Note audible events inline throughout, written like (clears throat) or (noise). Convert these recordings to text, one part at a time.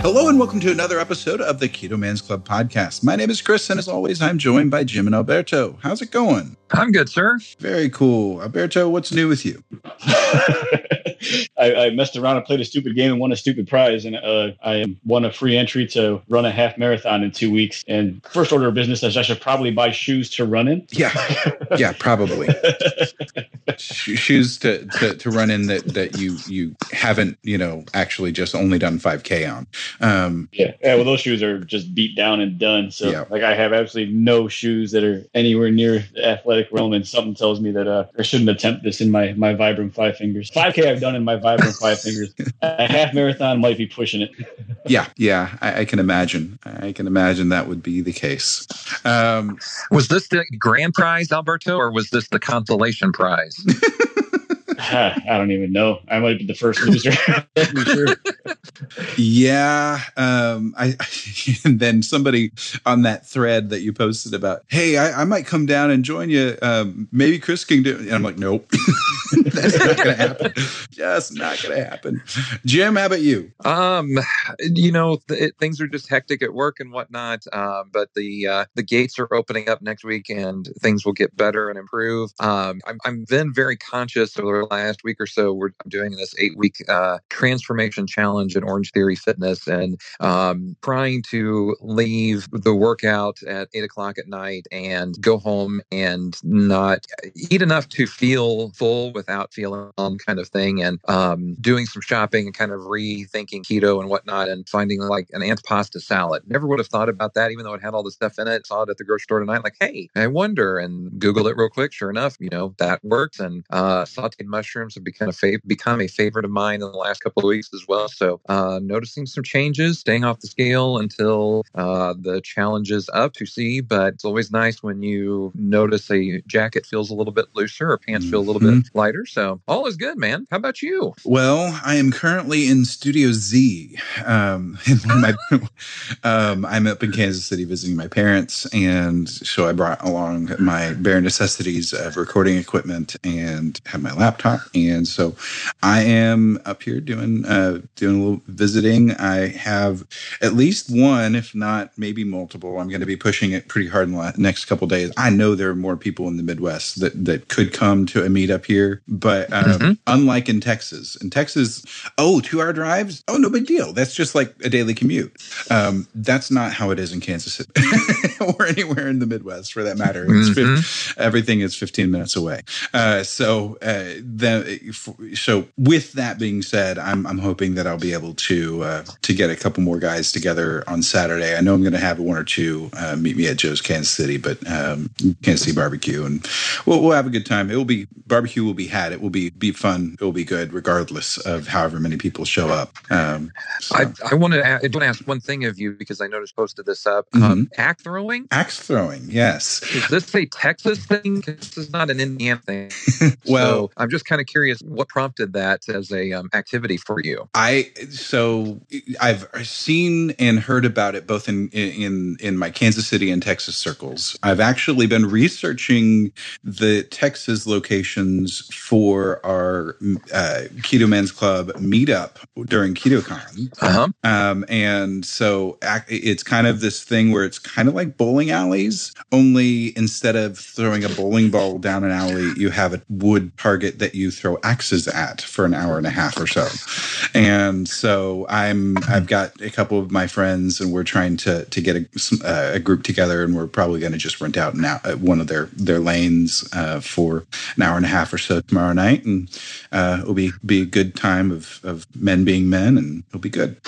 Hello and welcome to another episode of the Keto Man's Club podcast. My name is Chris, and as always, I'm joined by Jim and Alberto. How's it going? I'm good, sir. Very cool. Alberto, what's new with you? (laughs) I, I, messed around and played a stupid game and won a stupid prize, and uh, I won a free entry to run a half marathon in two weeks. And first order of business is I should probably buy shoes to run in. Yeah, yeah, probably shoes to, to, to run in that that you you haven't you know actually just only done five k on. Um, yeah, yeah. Well, those shoes are just beat down and done. So yeah. like I have absolutely no shoes that are anywhere near the athletic realm, and something tells me that uh, I shouldn't attempt this in my my Vibram five fingers. Five k I've done in my Vibram five fingers. A half marathon might be pushing it. (laughs) yeah, yeah, I, I, can imagine. I can imagine that would be the case. Um, was this the grand prize, Alberto, or was this the consolation prize? (laughs) (laughs) I don't even know. I might be the first loser. (laughs) Yeah. Um, I (laughs) and then somebody on that thread that you posted about, hey, I, I might come down and join you. Um, maybe Chris can do. And I'm like, nope, that's not going (laughs) to happen. Just not going to happen. Jim, how about you? Um, you know, th- things are just hectic at work and whatnot. Uh, but the uh, the gates are opening up next week, and things will get better and improve. Um, I'm, I'm been very conscious over the last week or so. We're doing this eight week uh, transformation challenge in Orangetheory Fitness, and um, trying to leave the workout at eight o'clock at night and go home and not eat enough to feel full without feeling um, kind of thing, and um, doing some shopping and kind of rethinking keto and whatnot, and finding like an antipasta salad. Never would have thought about that, even though it had all the stuff in it. Saw it at the grocery store tonight, like, hey, I wonder, and Google it real quick. Sure enough, you know that works, and uh, sautéed mushrooms have become a become a favorite of mine in the last couple of weeks as well. So uh, noticing some changes, staying off the scale until uh, the challenge is up to see. But it's always nice when you notice a jacket feels a little bit looser or pants feel a little mm-hmm. bit lighter. So all is good, man. How about you? Well, I am currently in Studio Z. Um, (laughs) my, (laughs) um, I'm up in Kansas City visiting my parents, and so I brought along my bare necessities of recording equipment and have my laptop. And so I am up here doing uh, doing a little visiting. I have at least one, if not maybe multiple. I'm going to be pushing it pretty hard in the next couple days. I know there are more people in the Midwest that that could come to a meetup here, but um, mm-hmm. unlike in Texas, in Texas, oh, two hour drives, oh, no big deal. That's just like a daily commute. Um, that's not how it is in Kansas City (laughs) or anywhere in the Midwest for that matter. Mm-hmm. everything is 15 minutes away. Uh, so uh, then, so with that being said, I'm I'm hoping that I'll be able to uh, to get a couple more guys together on Saturday. I know I'm going to have one or two uh, meet me at Joe's Kansas City, but um, Kansas City barbecue, and we'll we'll have a good time. It will be barbecue will be had. It will be be fun. It will be good regardless of however many people show up. Um, so. I I want to to ask one thing of you because I noticed posted this up. Um, mm-hmm. Um, axe throwing. Axe throwing. Yes. Is this a Texas thing? This is not an Indiana thing. (laughs) well, so I'm just kind of curious what prompted that as a um, activity for you. I so I've seen and heard about it both in in in my Kansas City and Texas circles. I've actually been researching the Texas locations for our uh, Keto Men's Club meetup during KetoCon. Uh-huh. Um, and so it's kind of this thing where it's kind of like bowling alleys, only instead of throwing a bowling ball down an alley, you have a wood target that you throw axes at for an hour and a half or so. And so I'm I've got a couple of my friends, and we're trying to to get a, uh, a group together, and we're probably going to just rent out now uh, one of their their lanes uh, for an hour and a half or so tomorrow night, and uh, it'll be be a good time of of men being men, and it'll be good.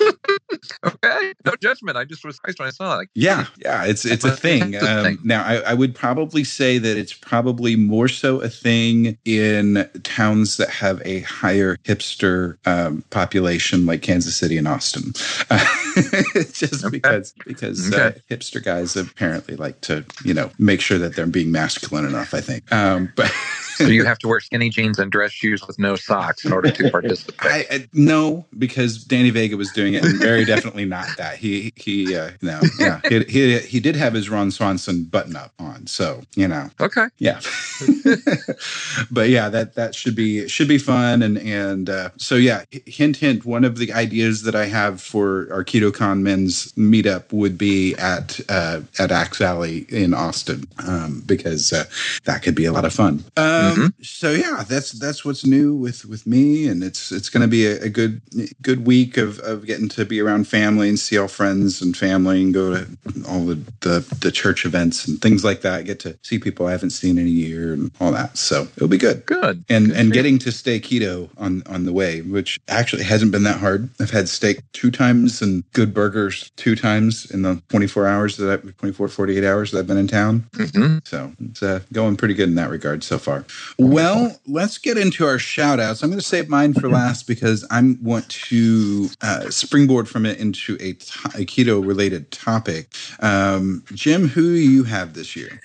(laughs) okay. no judgment. I just was surprised when I saw it. Yeah, yeah, it's it's a thing. Um, now, I, I, would probably say that it's probably more so a thing in towns that have a higher hipster um, population, like Kansas City and Austin. Uh, (laughs) just okay. because because uh, okay. uh, hipster guys apparently like to you know make sure that they're being masculine enough. I think, um, but. (laughs) so you have to wear skinny jeans and dress shoes with no socks in order to participate. I, I, no, because Danny Vega was doing it, and very definitely not that. He he uh, no yeah he, he he did have his Ron Swanson button up on, so you know okay yeah. (laughs) but yeah, that that should be should be fun, and and uh, so yeah. Hint hint. One of the ideas that I have for our KetoCon men's meetup would be at uh, at Axe Alley in Austin um, because uh, that could be a lot of fun. Um, mm-hmm. So yeah, that's that's what's new with with me, and it's it's going to be a, a, good good week of of getting to be around family and see all friends and family and go to all the the, the church events and things like that. Get to see people I haven't seen in a year and all that. So it'll be good. Good. And good and getting to stay keto on on the way, which actually hasn't been that hard. I've had steak two times and good burgers two times in the 24 hours that I 24 48 hours that I've been in town. Mm-hmm. So it's uh, going pretty good in that regard so far. Well, let's get into our shout outs. I'm going to save mine for last because I want to uh, springboard from it into a, t- a keto related topic. Um, Jim, who do you have this year?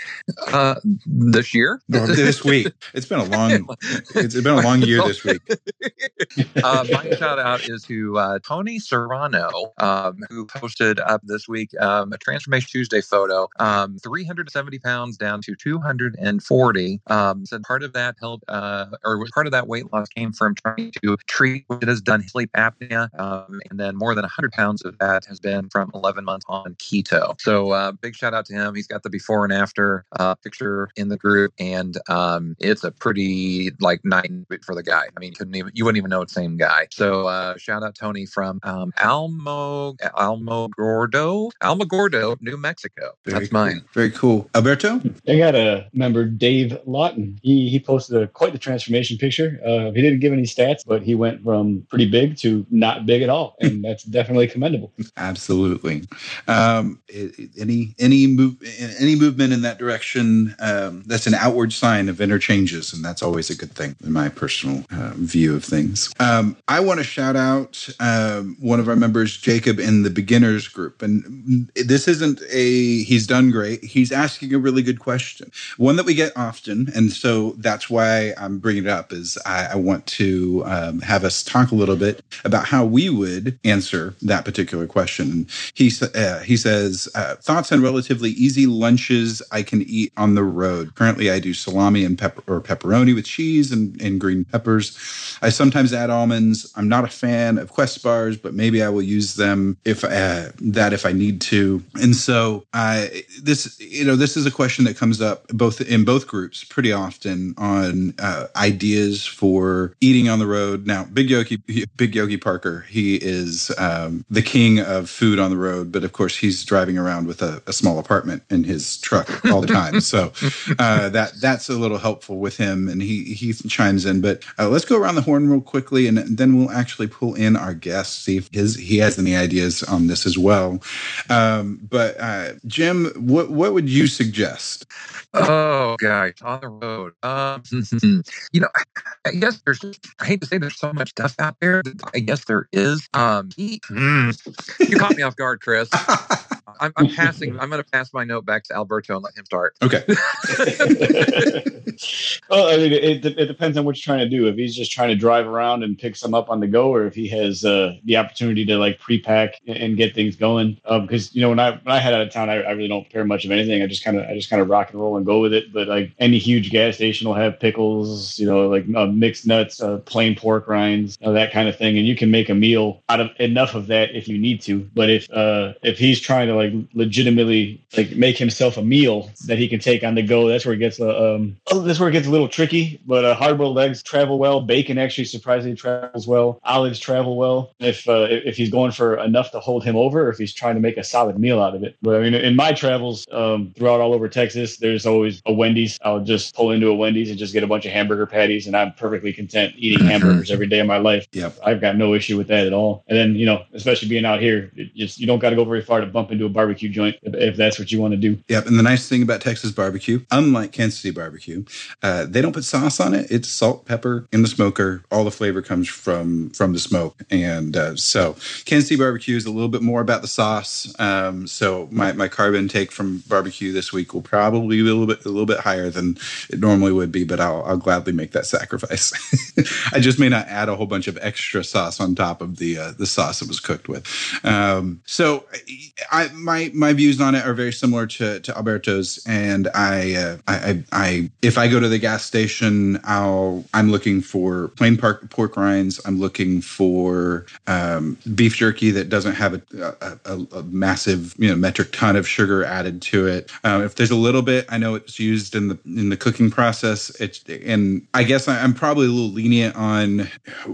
Uh, this year? this week. It's been a long. It's been a long year this week. (laughs) uh, my shout out is to uh, Tony Serrano, um, who posted up this week um, a Transformation Tuesday photo. Um, 370 pounds down to 240. Um, said part of that helped, uh, or part of that weight loss came from trying to treat what it has done sleep apnea, um, and then more than 100 pounds of that has been from 11 months on keto. So uh, big shout out to him. He's got the before and after uh, picture in the group, and um, it's a pretty like night for the guy. I mean, couldn't even you wouldn't even know it's the same guy. So uh, shout out Tony from um, Almo Alamogordo, Alamogordo, New Mexico. Very That's cool. mine. Very cool. Alberto, I got a member Dave Lawton. He he posted a, quite the transformation picture. Uh, he didn't give any stats, but he went from pretty big to not big at all, and that's (laughs) definitely commendable. Absolutely. Um, any any move any movement in that direction um, that's an outward sign of inner changes, and that's always a good thing in my personal uh, view of things. Um, I want to shout out um, one of our members, Jacob, in the beginners group, and this isn't a he's done great. He's asking a really good question, one that we get often, and so that's why I'm bringing it up. Is I, I want to um, have us talk a little bit about how we would answer that particular question. He uh, he says uh, thoughts on relatively easy lunches I can eat on the road. Currently, I do salami and pepper or pepperoni with cheese and, and green peppers. I sometimes add almonds. I'm not a fan of Quest bars, but maybe I will use them if uh, that if I need to. And so I this you know this is a question that comes up both in both groups pretty often on uh, ideas for eating on the road. Now, Big Yogi Big Yogi Parker, he is um, the king of food on the road, but of course he's driving around with a, a small apartment in his truck all the time. so (laughs) uh, that that's a little helpful with him, and he he chimes in. But uh, let's go around the horn real quickly, and then we'll actually pull in our guest, see if his he has any ideas on this as well. Um, but uh, Jim, what what would you suggest? Oh gosh, on the road. Um, (laughs) you know, I guess there's. I hate to say there's so much stuff out there. I guess there is. Um, he, mm, you caught me off guard, Chris. (laughs) I'm, I'm passing. I'm going to pass my note back to Alberto and let him start. Okay. (laughs) (laughs) well, I mean, it, it, depends on what you're trying to do. If he's just trying to drive around and pick some up on the go, or if he has uh, the opportunity to like pre-pack and get things going. Because um, you know, when I when I head out of town, I, I really don't prepare much of anything. I just kind of I just kind of rock and roll and go with it. But like any huge gas station will have pickles, you know, like uh, mixed nuts, uh, plain pork rinds, uh, that kind of thing, and you can make a meal out of enough of that if you need to. But if uh, if he's trying to like like legitimately like make himself a meal that he can take on the go. That's where it gets uh, um oh, that's where it gets a little tricky. But uh, hard boiled eggs travel well. Bacon actually surprisingly travels well. Olives travel well. If uh, if he's going for enough to hold him over, or if he's trying to make a solid meal out of it. But I mean, in my travels um, throughout all over Texas, there's always a Wendy's. I'll just pull into a Wendy's and just get a bunch of hamburger patties, and I'm perfectly content eating (clears throat) hamburgers every day of my life. Yep. I've got no issue with that at all. And then you know, especially being out here, just you don't got to go very far to bump into a barbecue joint if, that's what you want to do. Yep. And the nice thing about Texas barbecue, unlike Kansas City barbecue, uh, they don't put sauce on it. It's salt, pepper in the smoker. All the flavor comes from from the smoke. And uh, so Kansas City barbecue is a little bit more about the sauce. Um, so my, my carb intake from barbecue this week will probably be a little bit a little bit higher than it normally would be, but I'll, I'll gladly make that sacrifice. (laughs) I just may not add a whole bunch of extra sauce on top of the uh, the sauce it was cooked with. Um, so I my my views on it are very similar to to Alberto's, and I, uh, I, I I if I go to the gas station, I'll I'm looking for plain pork, pork rinds. I'm looking for um, beef jerky that doesn't have a, a, a, massive you know metric ton of sugar added to it. Um, if there's a little bit, I know it's used in the in the cooking process. It's and I guess I, am probably a little lenient on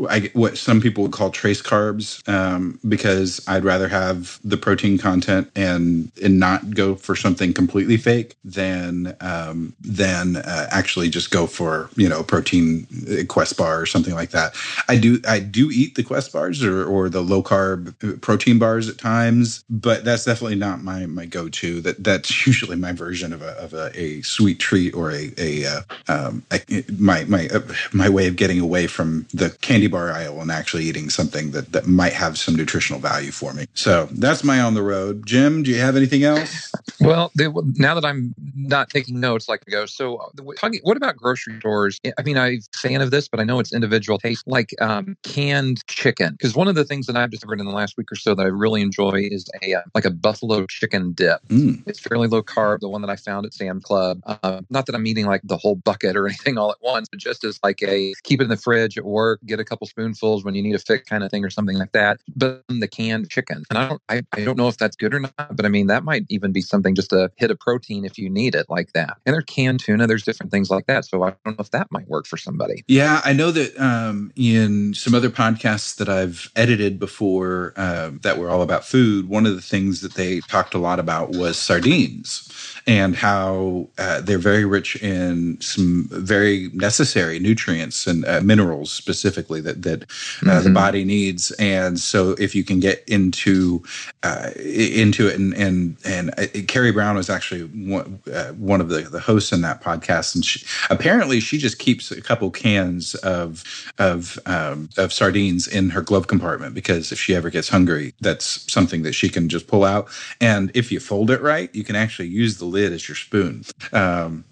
I, what some people would call trace carbs um, because I'd rather have the protein content and and not go for something completely fake than um, than uh, actually just go for you know protein uh, quest bar or something like that. I do I do eat the quest bars or, or the low carb protein bars at times, but that's definitely not my my go to. That that's (laughs) usually my version of a of a, a sweet treat or a a, uh, um, a my my uh, my way of getting away from the candy bar aisle and actually eating something that that might have some nutritional value for me. So that's my on the road. Jim, do you have anything else? Well, they, now that I'm not taking notes like I go, so uh, talking, what about grocery stores? I mean, I'm a fan of this, but I know it's individual taste, like um, canned chicken. Because one of the things that I've discovered in the last week or so that I really enjoy is a uh, like a buffalo chicken dip. Mm. It's fairly low carb. The one that I found at Sam Club. Uh, not that I'm eating like the whole bucket or (laughs) anything all at once, but just as like a keep it in the fridge at work, get a couple spoonfuls when you need a fix kind of thing or something like that. But the canned chicken, and I don't, I, I don't know if that's good or not, but I mean that might even be something just to hit a protein if you need it like that. And there's canned tuna, there's different things like that. So I don't know if that might work for somebody. Yeah, I know that um, in some other podcasts that I've edited before uh, that were all about food, one of the things that they talked a lot about was sardines and how uh, they're very rich in some very necessary nutrients and uh, minerals specifically that that uh, mm-hmm. the body needs. And so, if you can get into uh, into it, and and and uh, Carrie Brown was actually one, one of the, the hosts in that podcast, and she, apparently she just keeps a couple cans of of um, of sardines in her glove compartment because if she ever gets hungry, that's something that she can just pull out. And if you fold it right, you can actually use the lid as your spoon. Um,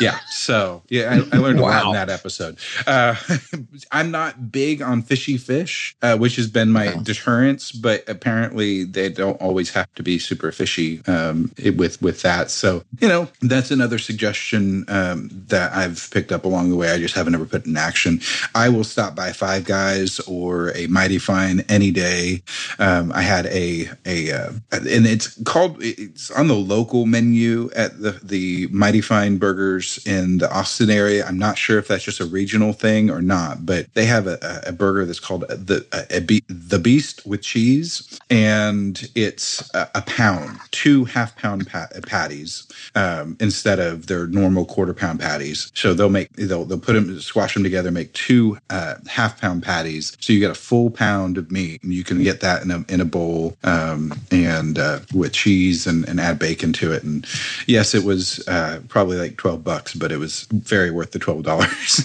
yeah. So yeah, I, I learned wow. a lot in that episode. Uh, (laughs) I'm not big on fishy fish, uh, which has been my no. deterrence, but apparently they don't always have to be super fishy um, with with that. So you know, that's another suggestion um, that I've picked up along the way. I just haven't ever put in action. I will stop by Five Guys or a Mighty Fine any day. Um, I had a a uh, and it's called it's on the local menu at the the Mighty Fine Burgers in the Austin area. I'm not sure if that's just a regional thing or not, but they have a, a burger that's called the a, a, the Beast with cheese, and it's a, pound, two half pound pat, patties um, instead of their normal quarter pound patties. So they'll make they'll they'll put them squash them together, make two uh, half pound patties. So you get a full pound of meat, and you can get that in a in a bowl um, and uh, with cheese and, and add bacon to it, and yes, it was uh, probably like twelve bucks, but it was very worth the twelve dollars.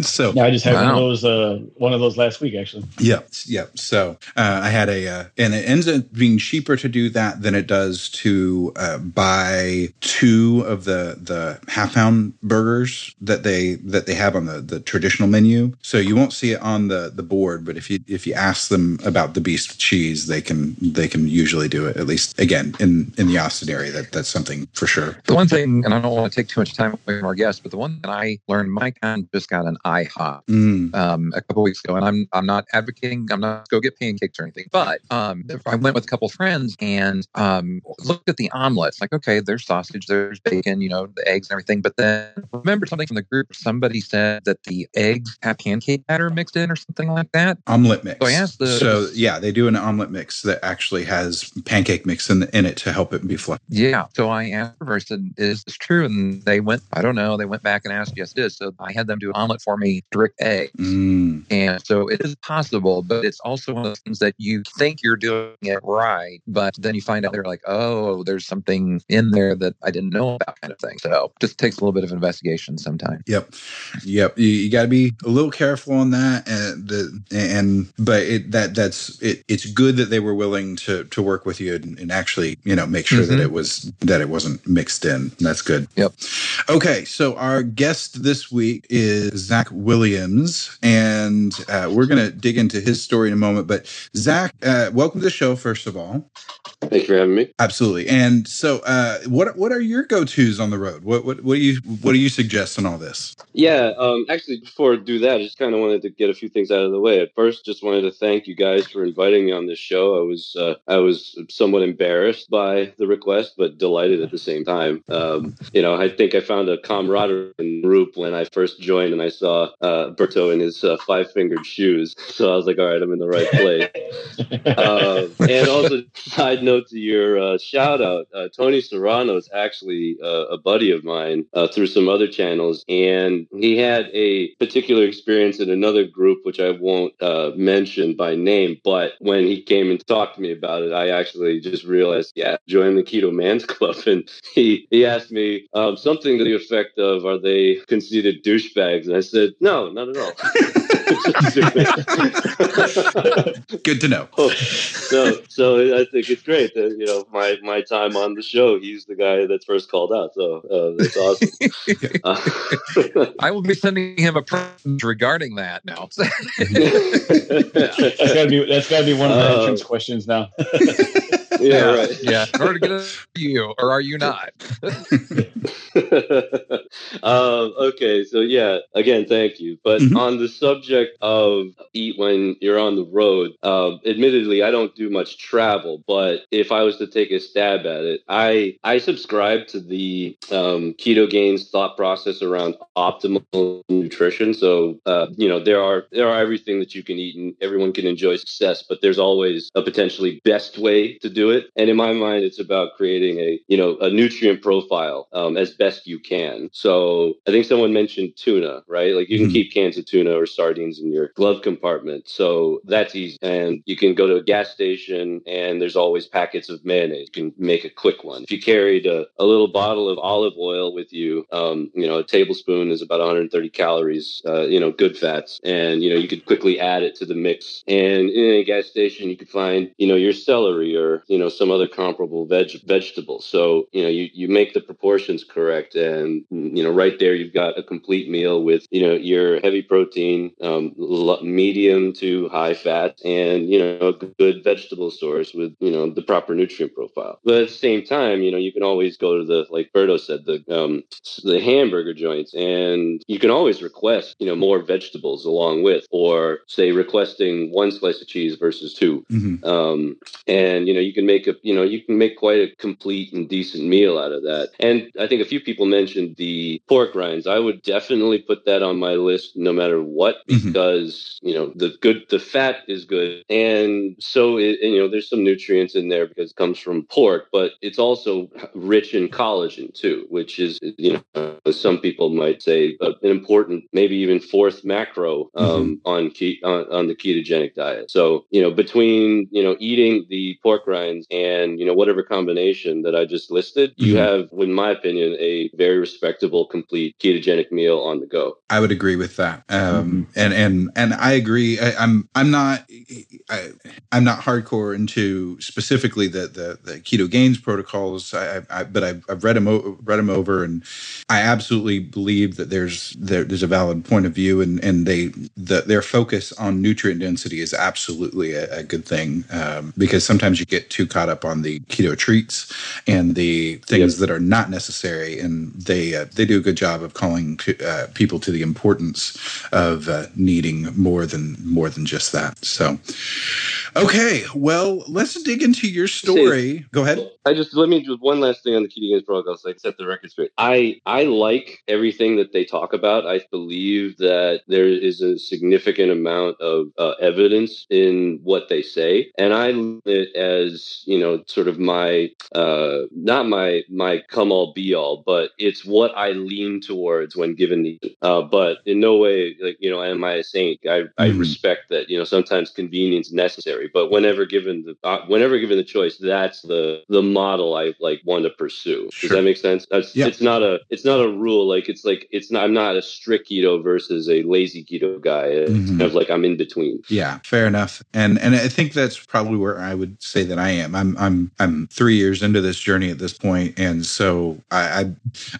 (laughs) so yeah, I just had wow. one of those uh, one of those last week actually. Yep, yep. So uh, I had a, uh, and it ends up being cheaper to do that than it does to uh, buy two of the the half pound burgers that they that they have on the the traditional menu. So you won't see it on the the board, but if you if you ask them about the beast cheese, they can they can usually do it. At least again in in the Austin area, that that's something for sure. The one thing, and I don't want to take too much time away from our guests, but the one that I learned, my kind just got an IHOP mm. um, a couple weeks ago, and I'm I'm not advocating, I'm not go get pancakes or anything, but um, I went with a couple friends, and and um, looked at the omelets. Like, okay, there's sausage, there's bacon, you know, the eggs and everything. But then remember something from the group. Somebody said that the eggs have pancake batter mixed in or something like that. Omelet mix. So I asked the. So yeah, they do an omelet mix that actually has pancake mix in, the, in it to help it be fluffy. Yeah. So I asked I is this true? And they went, I don't know. They went back and asked, yes, it is. So I had them do an omelet for me, direct eggs. Mm. And so it is possible, but it's also one of those things that you think you're doing it right, but then you find out they're like, oh, there's something in there that I didn't know about, kind of thing. So just takes a little bit of investigation sometimes. Yep, yep. You, you got to be a little careful on that, and the and but it that that's it. It's good that they were willing to to work with you and, and actually you know make sure mm-hmm. that it was that it wasn't mixed in. That's good. Yep. Okay, so our guest this week is Zach Williams, and uh, we're going to dig into his story in a moment. But Zach, uh, welcome to the show, first of all. Thank you for having me. Absolutely. And so, uh, what what are your go tos on the road? What what what do you what do you suggest on all this? Yeah, um, actually, before I do that, I just kind of wanted to get a few things out of the way. At first, just wanted to thank you guys for inviting me on this show. I was uh, I was somewhat embarrassed by the request, but delighted at the same time. Um, you know, I think I found a camaraderie in group when I first joined, and I saw uh, Berto in his uh, five fingered shoes. So I was like, all right, I'm in the right place. uh, (laughs) and also, side note to your uh, shout out, uh, Tony Serrano is actually uh, a buddy of mine uh, through some other channels, and he had a particular experience in another group, which I won't uh, mention by name. But when he came and talked to me about it, I actually just realized, yeah, join the Keto Man's Club, (laughs) and (laughs) he he asked me um, something to the effect of, "Are they conceited douchebags?" And I said, "No, not at all." (laughs) Good to know. (laughs) so, so I think it's great that you know my my time on the show. He's the guy that's first called out. So uh, that's awesome. uh, I will be sending him a present regarding that now. that's gotta be that's gotta be one of the uh, entrance questions now. Yeah, right. (laughs) Yeah, in order to get you, or are you not? (laughs) um, okay, so yeah, again, thank you. But mm-hmm. on the subject of eat when you're on the road, um, admittedly, I don't do much travel. But if I was to take a stab at it, I I subscribe to the um, Ketogains thought process around optimal nutrition. So uh, you know there are there are everything that you can eat and everyone can enjoy success, but there's always a potentially best way to do it. And in my mind, it's about creating a you know a nutrient profile um, as best you can. So I think someone mentioned tuna, right? Like you can mm-hmm. keep cans of tuna or sardines in your glove compartment. So that's easy. And you can go to a gas station and there's always packets of mayonnaise. You can make a quick one. If you carried a, a little bottle of olive oil with you, um, you know, a tablespoon is about 130 calories, uh, you know, good fats. And, you know, you could quickly add it to the mix. And in a gas station, you could find, you know, your celery or, you know, some other comparable veg vegetable. So, you know, you, you make the proportions correct and, you know, right there, you've got a complete meal with, you know, your heavy protein, um, medium to high fat, and, you know, a good vegetable source with, you know, the proper nutrient profile. But at the same time, you know, you can always go to the, like Berto said, the, um, the hamburger joints, and you can always request, you know, more vegetables along with, or say requesting one slice of cheese versus 2 mm-hmm. um, and, you know, you can make a, you know, you can make quite a complete and decent meal out of that. And I think a few people mentioned the pork rinds. I would definitely put that on my list no matter what mm-hmm. because, mm-hmm. you know, the good the fat is good. And so it, and, you know, there's some nutrients in there because it comes from pork, but it's also rich in collagen too, which is you know, some people might say uh, an important maybe even fourth macro um, mm-hmm. on, ke- on on the ketogenic diet. So, you know, between, you know, eating the pork rinds and, you know, whatever combination that I just listed, mm-hmm. you have in my opinion a very respectable complete ketogenic meal on the go. I would agree with that. Um, mm-hmm. and and and I agree. I, am I'm, I'm not I, am not hardcore into specifically the the, the Ketogains protocols. I, I, but I've, I've read them read them over, and I absolutely believe that there's there, there's a valid point of view, and and they the, their focus on nutrient density is absolutely a, a good thing um, because sometimes you get too caught up on the keto treats and the things yep. that are not necessary, and they uh, they do a good job of calling uh, people to the importance of uh, needing more than more than just that. So, Okay, well, let's dig into your story. Go ahead. I just let me do one last thing on the ketogenic protocol, so I set the record straight. I I like everything that they talk about. I believe that there is a significant amount of uh, evidence in what they say, and I look you know, sort of my uh, not my my come all be all, but it's what I lean towards when given the. Uh, but in no way, like you know, am I a saint? I I mm-hmm. respect that. You know, sometimes convenience necessary, but whenever given the uh, whenever given the choice, that's the the model I like want to pursue. Sure. Does that make sense? That's, yeah. It's not a it's not a rule. Like it's like it's not. I'm not a strict keto versus a lazy keto guy. It's mm-hmm. kind of like I'm in between. Yeah, fair enough. And and I think that's probably where I would say that I am. I'm I'm I'm three years into this journey at this point, and so I, I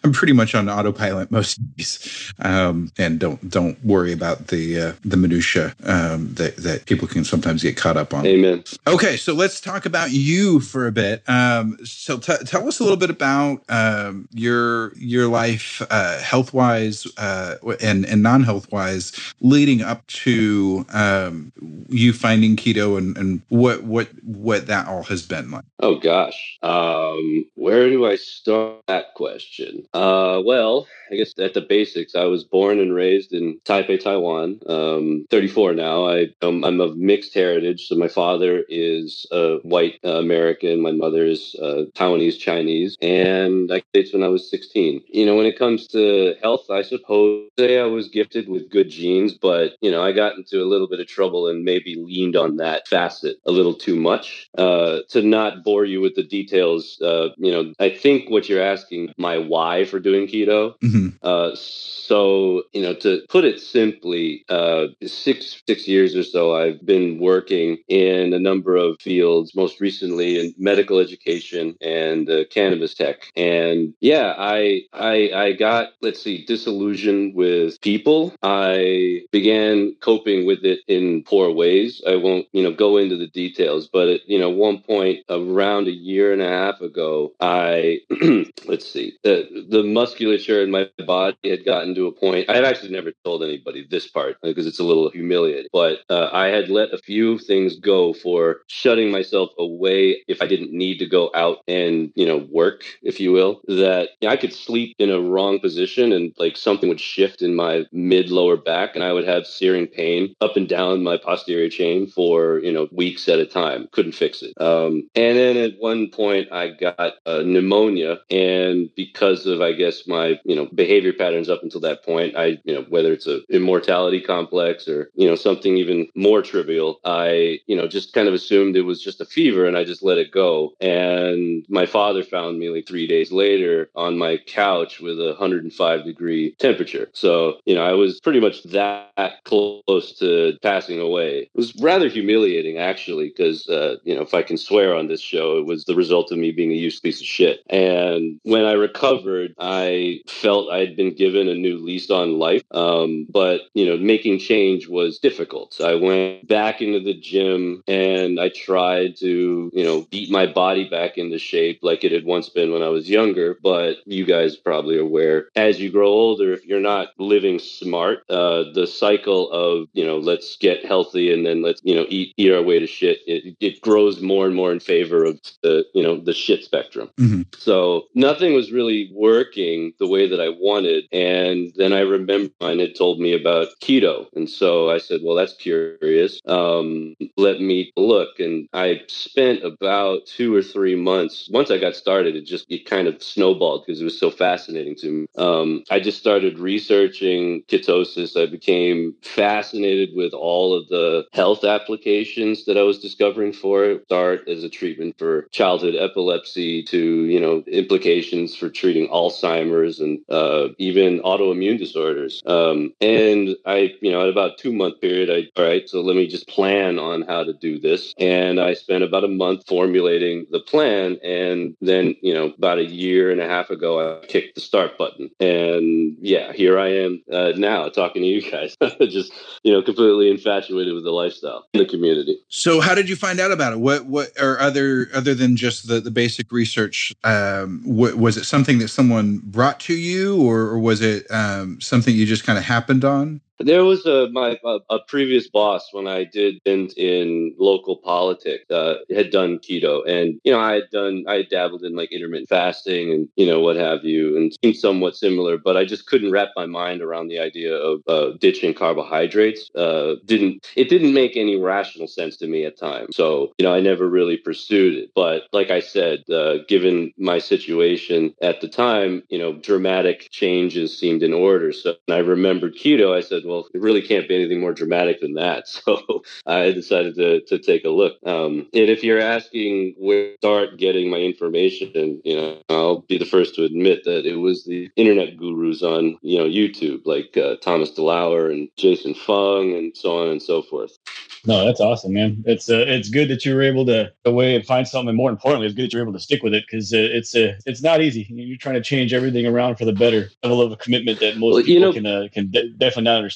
am pretty much on autopilot (laughs) most days, um, and don't don't worry about the uh, the minutia um, that that people can sometimes get caught up on. Amen. Okay, so let's talk about you for a bit. Um, so t- tell us a little bit about um, your your life, uh, health wise uh, and and non health wise, leading up to um, you finding keto and, and what what what that all has been like. Oh gosh, um, where do I start that question? Uh, well, I guess at the basics, I was born and raised in Taipei, Taiwan. Um, 34 now. I um, I'm of mixed heritage, so my father is a white uh, American, my mother is uh, Taiwanese Chinese, and I dates when I was 16. You know, when it comes to health, I suppose say I was gifted with good genes, but you know, I got into a little bit of trouble and maybe leaned on that facet a little too much. Uh, to not bore you with the details, uh, you know, I think what you're asking my why for doing keto. Mm-hmm. Uh, so, you know, to put it simply, uh, six six years or so, I've been working in a number of fields. Most recently in medical education and uh, cannabis tech. And yeah, I I I got let's see disillusioned with people. I began coping with it in poor ways. I won't you know go into the details, but at you know one point around a year and a half ago, I (clears throat) let's see the the musculature in my body had gotten to a point. I've actually never told anybody this part because it's a little humiliating, but uh, I had let a few things go for shutting myself away if I didn't need to go out and you know work, if you will. That you know, I could sleep in a wrong position and like something would shift in my mid lower back, and I would have searing pain up and down my posterior chain for you know weeks at a time. Couldn't fix it. Um, and then at one point, I got uh, pneumonia, and because of I guess my you know behavior patterns up until that point, I you know whether it's a immortality complex or you know something even more trivial, I you know just kind of assumed it was just a fever, and I just let it go. And my father found me like three days later on my couch with a 105 degree temperature. So you know I was pretty much that close to passing away. It was rather humiliating actually, because uh, you know if I can swear on this show, it was the result of me being a used piece of shit. And when I recovered, I felt I had been given a new lease on life. Um, but you know, making change was difficult. So I went back into the gym and I tried to you know beat my body back into shape like it had once been when I was younger. But you guys probably are aware as you grow older, if you're not living smart, uh, the cycle of you know let's get healthy and then let's you know eat eat our way to shit. It, it grows more and more in favor of the you know the shit spectrum. Mm-hmm. So nothing was really working the way that I wanted. And then I remember mine had told me about keto, and so I said, well, that's curious. Um, let me look. And I spent about two or three months. Once I got started, it just it kind of snowballed because it was so fascinating to me. Um, I just started researching ketosis. I became fascinated with all of the health applications that I was discovering for it. Start as a treatment for childhood epilepsy to you know implications for treating Alzheimer's and uh, even autoimmune disorders. Um, and I, you know, at about two month period, I all right, so let me just plan on how to do this. And I spent about a month formulating the plan, and then you know about a year and a half ago, I kicked the start button, and yeah, here I am uh, now talking to you guys, (laughs) just you know completely infatuated with the lifestyle in the community. So how did you find out about it? What what or other other than just the the basic research? Um, what, was it something that someone brought to you, or, or was it um, something you just kind of happened on? There was a my a, a previous boss when I did in, in local politics uh, had done keto, and you know I had done I had dabbled in like intermittent fasting and you know what have you, and seemed somewhat similar, but I just couldn't wrap my mind around the idea of uh, ditching carbohydrates. Uh, didn't it didn't make any rational sense to me at times, so you know I never really pursued it. But like I said, uh, given my situation at the time, you know dramatic changes seemed in order. So I remembered keto. I said well, it really can't be anything more dramatic than that. (laughs) So I decided to, to take a look. Um, and if you're asking where to start getting my information, you know, I'll be the first to admit that it was the internet gurus on, you know, YouTube, like uh, Thomas DeLauer and Jason Fung and so on and so forth. No, that's awesome, man. It's uh, it's good that you were able to away and find something. And more importantly, it's good that you're able to stick with it because uh, it's uh, it's not easy. You're trying to change everything around for the better. Level of a commitment that most well, people you know, can uh, can de- definitely not understand.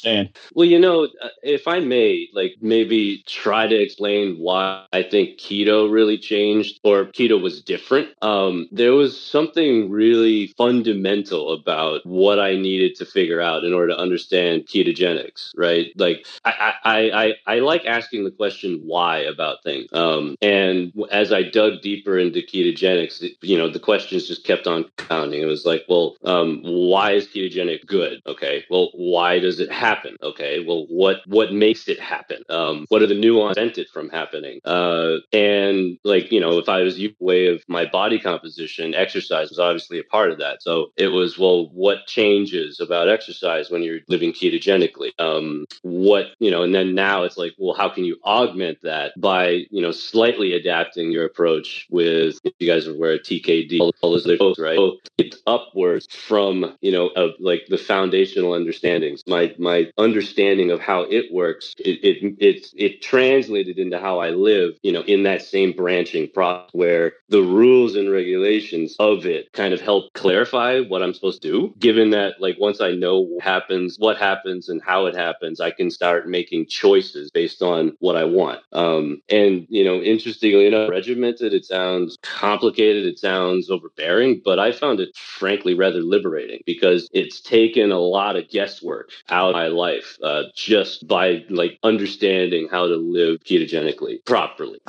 Well, you know, uh, if I may, like maybe try to explain why I think keto really changed or keto was different. Um, there was something really fundamental about what I needed to figure out in order to understand ketogenics, right? Like I I I, I like asking the question why about things. Um, and as I dug deeper into ketogenics, you know, the questions just kept on compounding. It was like, well, um, why is ketogenic good? Okay. Well, why does it happen? Okay. Well, what what makes it happen? Um, what are the nuances prevented from happening? Uh, and like, you know, if I was way of my body composition, exercise was obviously a part of that. So it was, well, what changes about exercise when you're living ketogenically? Um, what, you know, and then now it's like, well, how can you augment that by you know slightly adapting your approach with if you guys are aware TKD all those folks right so it's upwards from you know of like the foundational understandings my my understanding of how it works it it it, it translated into how I live you know in that same branching process where the rules and regulations of it kind of help clarify what I'm supposed to do given that like once I know what happens what happens and how it happens I can start making choices based on on what I want. Um, and, you know, interestingly enough, regimented, it sounds complicated, it sounds overbearing, but I found it frankly rather liberating because it's taken a lot of guesswork out of my life uh, just by like understanding how to live ketogenically properly.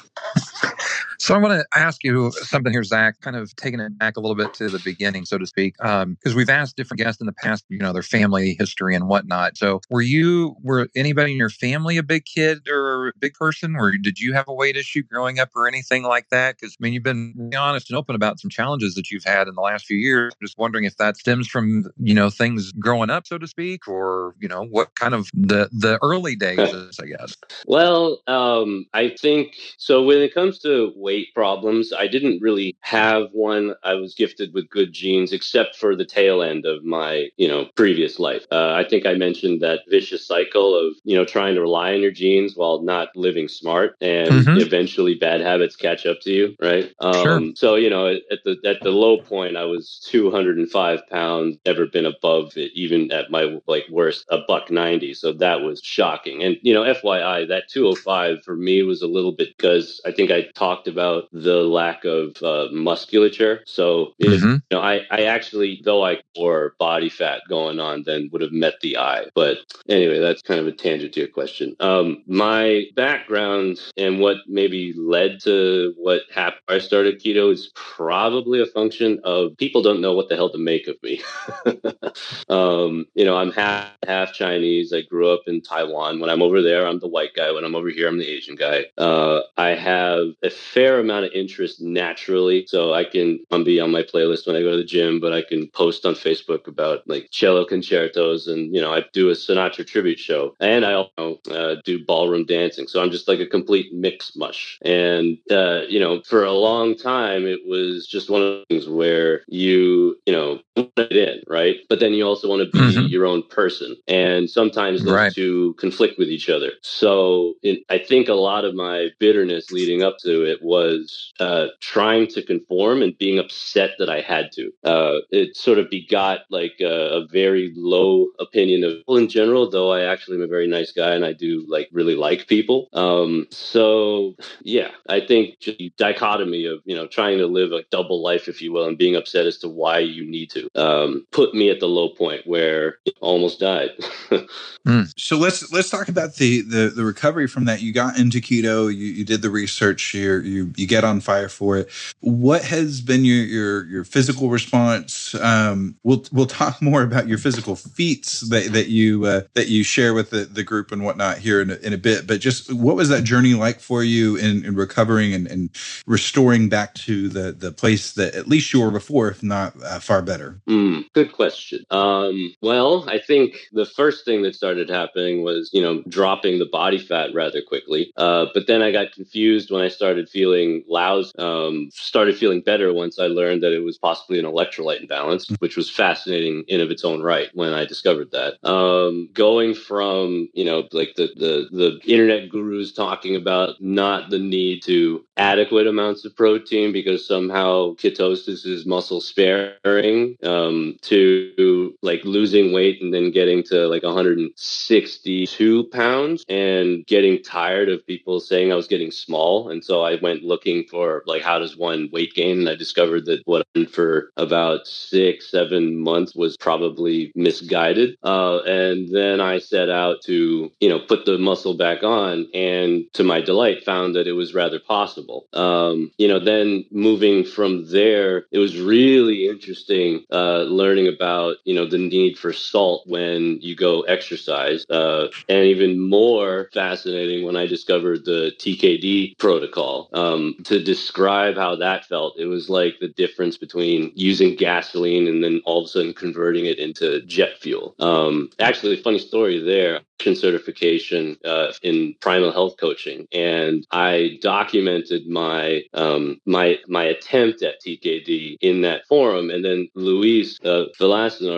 So I want to ask you something here, Zach, kind of taking it back a little bit to the beginning, so to speak, because um, we've asked different guests in the past, you know, their family history and whatnot. So were you, were anybody in your family a big kid or a big person? Or did you have a weight issue growing up or anything like that? Because, I mean, you've been really honest and open about some challenges that you've had in the last few years. I'm Just wondering if that stems from, you know, things growing up, so to speak, or, you know, what kind of the, the early (laughs) days I guess. Well, um, I think so when it comes to weight, weight problems. I didn't really have one. I was gifted with good genes, except for the tail end of my, you know, previous life. Uh, I think I mentioned that vicious cycle of, you know, trying to rely on your genes while not living smart, and mm-hmm. eventually bad habits catch up to you, right? Um, sure. So, you know, at the at the low point, I was 205 pounds. Never been above it, even at my like worst, a buck 90. So that was shocking. And you know, FYI, that 205 for me was a little bit because I think I talked about about the lack of uh, musculature. So, mm-hmm. you know, I, I actually, though I wore body fat going on, then would have met the eye. But anyway, that's kind of a tangent to your question. Um, my background and what maybe led to what happened, I started keto is probably a function of people don't know what the hell to make of me. (laughs) um, you know, I'm half half Chinese. I grew up in Taiwan. When I'm over there, I'm the white guy. When I'm over here, I'm the Asian guy. Uh, I have a fair amount of interest naturally. So I can um, be on my playlist when I go to the gym, but I can post on Facebook about like cello concertos and, you know, I do a Sinatra tribute show and I also uh, do ballroom dancing. So I'm just like a complete mix mush. And, uh, you know, for a long time, it was just one of things where you, you know, put it in, right? But then you also want to be mm-hmm. your own person. And sometimes those right. two conflict with each other. So in, I think a lot of my bitterness leading up to it was was uh, trying to conform and being upset that I had to. Uh, it sort of begot like a, a, very low opinion of people in general, though I actually am a very nice guy and I do like really like people. Um, so yeah, I think just dichotomy of, you know, trying to live a double life, if you will, and being upset as to why you need to um, put me at the low point where I almost died. (laughs) mm. So let's let's talk about the, the the recovery from that. You got into keto, you, you did the research, you you you get on fire for it. What has been your your your physical response? Um, we'll we'll talk (laughs) more about your physical feats that that you uh, that you share with the, the group and whatnot here in a, in a bit. But just what was that journey like for you in, in recovering and, and restoring back to the the place that at least you were before, if not uh, far better? Mm, good question. Um, well, I think the first thing that started happening was you know dropping the body fat rather quickly. Uh, but then I got confused when I started feeling lousy. Um, started feeling better once I learned that it was possibly an electrolyte imbalance, mm. which was fascinating in of its own right when I discovered that. Um, going from you know like the the the internet gurus talking about not the need to adequate amounts of protein because somehow ketosis is muscle sparing um, to like losing weight and then getting to like 162 pounds and getting tired of people saying I was getting small. And so I went looking for like how does one weight gain? And I discovered that what I for about six, seven months was probably misguided. Uh, and then I set out to, you know, put the muscle back on and to my delight found that it was rather possible. Um, you know, then moving from there, it was really interesting uh, learning about, you know, the need for salt when you go exercise. Uh, and even more fascinating when I discovered the TKD protocol. Um, to describe how that felt, it was like the difference between using gasoline and then all of a sudden converting it into jet fuel. Um, actually, funny story there certification uh, in primal health coaching, and I documented my um, my my attempt at TKD in that forum, and then Luis uh,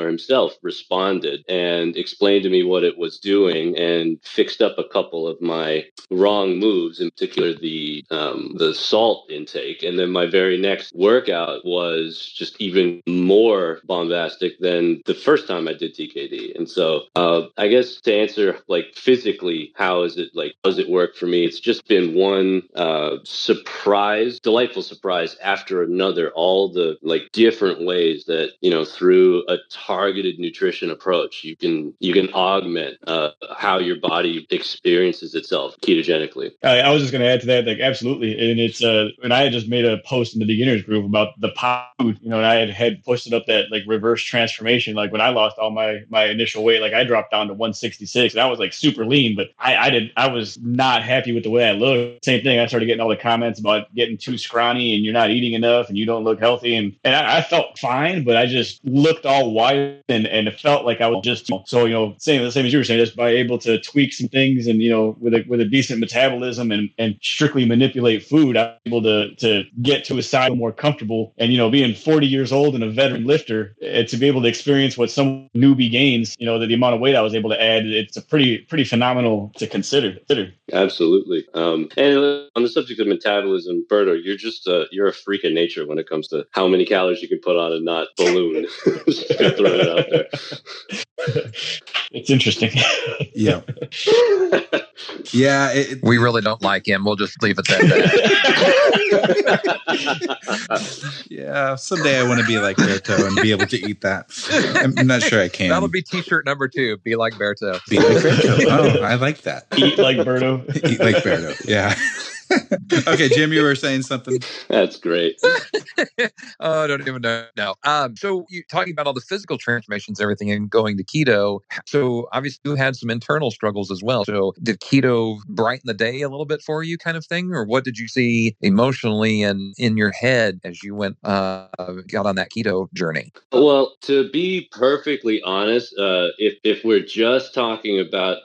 himself responded and explained to me what it was doing, and fixed up a couple of my wrong moves, in particular the um, the salt intake, and then my very next workout was just even more bombastic than the first time I did TKD, and so uh, I guess to answer like physically how is it like does it work for me? It's just been one uh surprise delightful surprise after another all the like different ways that you know through a targeted nutrition approach you can you can augment uh how your body experiences itself ketogenically. I, I was just going to add to that like absolutely. And it's uh and i had just made a post in the beginners group about the food you know and i had had posted up that like reverse transformation. Like when i lost all my my initial weight like i dropped down to 166 and I was like super lean, but I, I did I was not happy with the way I looked. Same thing. I started getting all the comments about getting too scrawny and you're not eating enough and you don't look healthy. And and I, I felt fine, but I just looked all white and, and it felt like I was just so you know same the same as you were saying, just by able to tweak some things and you know with a with a decent metabolism and and strictly manipulate food, I was able to to get to a size more comfortable. And you know, being 40 years old and a veteran lifter, uh, to be able to experience what some newbie gains, you know, the, the amount of weight I was able to add, it's a pretty pretty phenomenal to consider. consider. Absolutely. Um, and on the subject of metabolism, Berto, you're just a, you're a freak of nature when it comes to how many calories you can put on a not balloon. (laughs) just throwing it out there. (laughs) It's interesting. yeah. (laughs) Yeah. It, we really don't like him. We'll just leave it at that. Yeah. Someday I want to be like Berto and be able to eat that. I'm not sure I can. That'll be t-shirt number two. Be like Berto. Be like Berto. Oh, I like that. Eat like Berto. Eat like Berto. Yeah. (laughs) okay, Jim, you were saying something. That's great. (laughs) oh, I don't even know. No. Um, so you talking about all the physical transformations, everything, and going to keto. So obviously you had some internal struggles as well. So did keto brighten the day a little bit for you, kind of thing, or what did you see emotionally and in your head as you went uh, got on that keto journey? Well, to be perfectly honest, uh, if if we're just talking about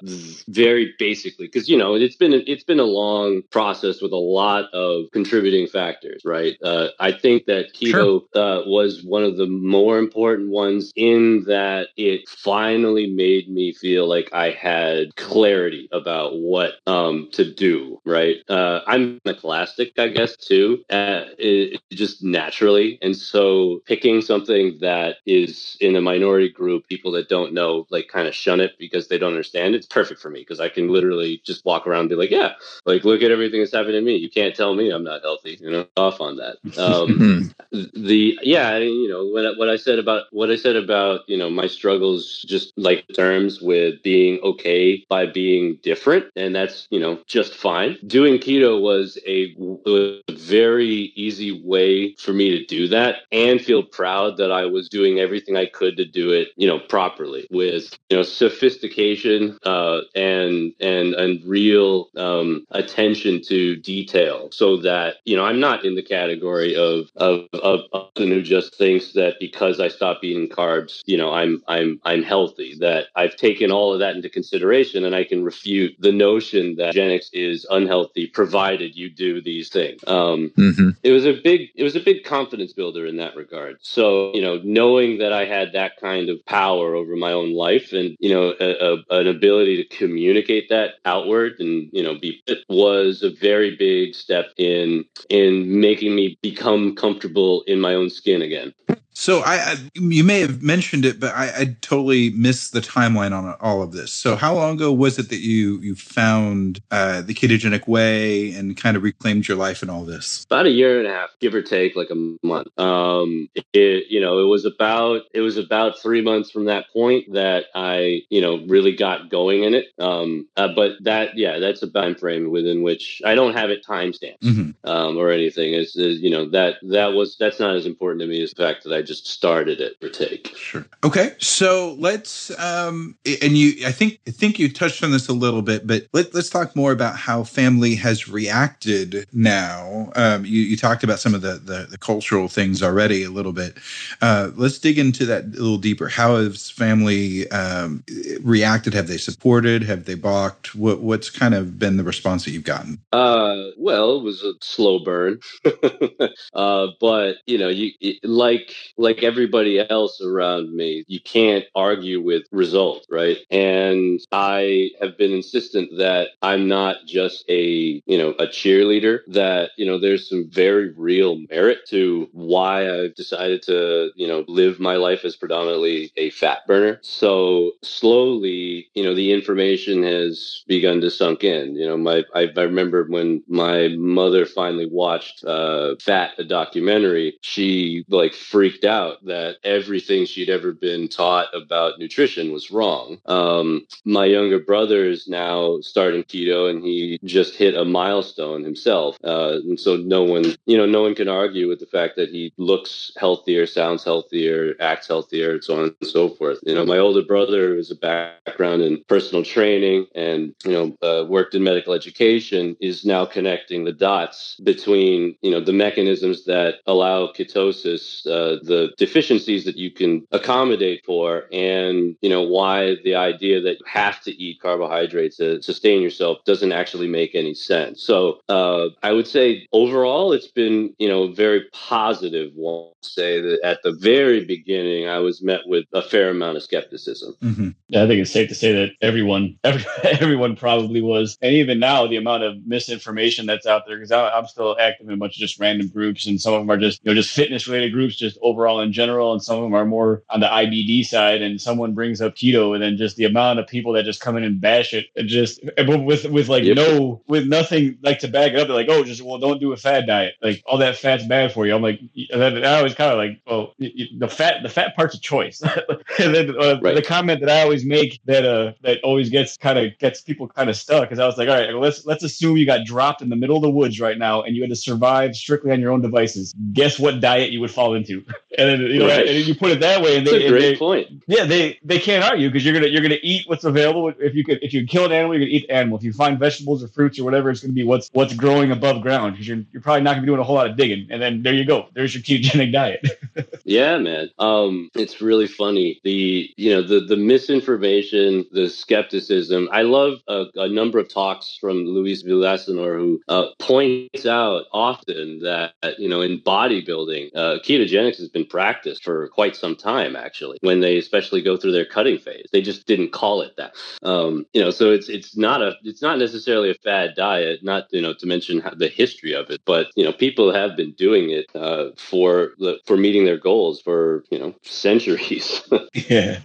very basically, because you know it's been it's been a long process with a lot of contributing factors, right? Uh, I think that keto sure. uh, was one of the more important ones in that it finally made me feel like I had clarity about what um, to do, right? Uh, I'm iconoclastic, I guess, too, uh, it just naturally. And so picking something that is in a minority group, people that don't know, like kind of shun it because they don't understand, it's perfect for me because I can literally just walk around and be like, yeah, like look at everything that's happening to me. You can't tell me I'm not healthy, you know, off on that. Um, (laughs) the, yeah, you know, what, what I said about, what I said about, you know, my struggles, just like terms with being okay by being different. And that's, you know, just fine. Doing keto was a, was a very easy way for me to do that and feel proud that I was doing everything I could to do it, you know, properly with, you know, sophistication uh, and and and real um, attention to detail, so that you know I'm not in the category of of of person who just thinks that because I stop eating carbs, you know, I'm I'm I'm healthy. That I've taken all of that into consideration, and I can refute the notion that genics is unhealthy provided you do these things. Um, mm-hmm. It was a big it was a big confidence builder in that regard. So you know, knowing that I had that kind of power over my own life, and you know, a, a, an ability to communicate that outward, and you know, be it was a very big step in in making me become comfortable in my own skin again. So I, I, you may have mentioned it, but I, I, totally missed the timeline on all of this. So how long ago was it that you you found uh, the ketogenic way and kind of reclaimed your life and all this? About a year and a half, give or take, like a month. Um, it you know it was about it was about three months from that point that I you know really got going in it. Um, uh, but that yeah, that's a time frame within which I don't have it timestamped mm-hmm. um, or anything. Is you know that that was that's not as important to me as the fact that I just started it for take. Sure. Okay. So let's um and you I think I think you touched on this a little bit, but let, let's talk more about how family has reacted now. Um you, you talked about some of the, the, the cultural things already a little bit. Uh let's dig into that a little deeper. How has family um reacted? Have they supported? Have they balked? What what's kind of been the response that you've gotten? Uh well, it was a slow burn. (laughs) uh but you know, you it, like like everybody else around me, you can't argue with results, right? And I have been insistent that I'm not just a, you know, a cheerleader, that, you know, there's some very real merit to why I've decided to, you know, live my life as predominantly a fat burner. So slowly, you know, the information has begun to sunk in. You know, my I, I remember when my mother finally watched uh, Fat, a documentary, she like freaked out that everything she'd ever been taught about nutrition was wrong. Um, my younger brother is now starting keto, and he just hit a milestone himself. Uh, and so no one, you know, no one can argue with the fact that he looks healthier, sounds healthier, acts healthier, and so on and so forth. You know, my older brother has a background in personal training and you know uh, worked in medical education is now connecting the dots between you know the mechanisms that allow ketosis, uh, the the deficiencies that you can accommodate for and you know why the idea that you have to eat carbohydrates to sustain yourself doesn't actually make any sense so uh, i would say overall it's been you know very positive. one say that at the very beginning i was met with a fair amount of skepticism mm-hmm. yeah, i think it's safe to say that everyone every, (laughs) everyone probably was and even now the amount of misinformation that's out there because i'm still active in a bunch of just random groups and some of them are just you know just fitness related groups just overall in general, and some of them are more on the IBD side. And someone brings up keto, and then just the amount of people that just come in and bash it, just with with like yep. no with nothing like to back it up. They're like, oh, just well, don't do a fat diet. Like all that fat's bad for you. I'm like, I always kind of like, well, the fat the fat part's a choice. (laughs) and then uh, right. the comment that I always make that uh that always gets kind of gets people kind of stuck is I was like, all right, let's let's assume you got dropped in the middle of the woods right now and you had to survive strictly on your own devices. Guess what diet you would fall into? (laughs) and then you know, right. and you put it that way, and That's they, a great they, point. Yeah, they they can't argue because you're gonna you're gonna eat what's available. If you could if you kill an animal, you're gonna eat the animal. If you find vegetables or fruits or whatever, it's gonna be what's what's growing above ground because you're you're probably not gonna be doing a whole lot of digging. And then there you go. There's your ketogenic diet. (laughs) yeah, man. Um, it's really funny. The you know the the misinformation, the skepticism. I love a, a number of talks from Luis Villaseñor who uh, points out often that you know in bodybuilding, uh, ketogenics has been practiced for quite some time. Actually, when they especially go through their cutting phase, they just didn't call it that. Um, you know, so it's it's not a it's not necessarily a fad diet. Not you know to mention the history of it, but you know people have been doing it uh, for for meeting their goals for you know (laughs) centuries. (laughs) yeah.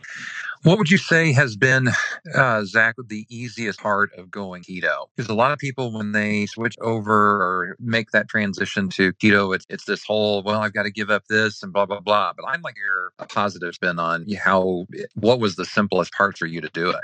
What would you say has been, uh, Zach, the easiest part of going keto? Because a lot of people, when they switch over or make that transition to keto, it's, it's this whole, well, I've got to give up this and blah, blah, blah. But I'd like your a positive spin on how, what was the simplest part for you to do it?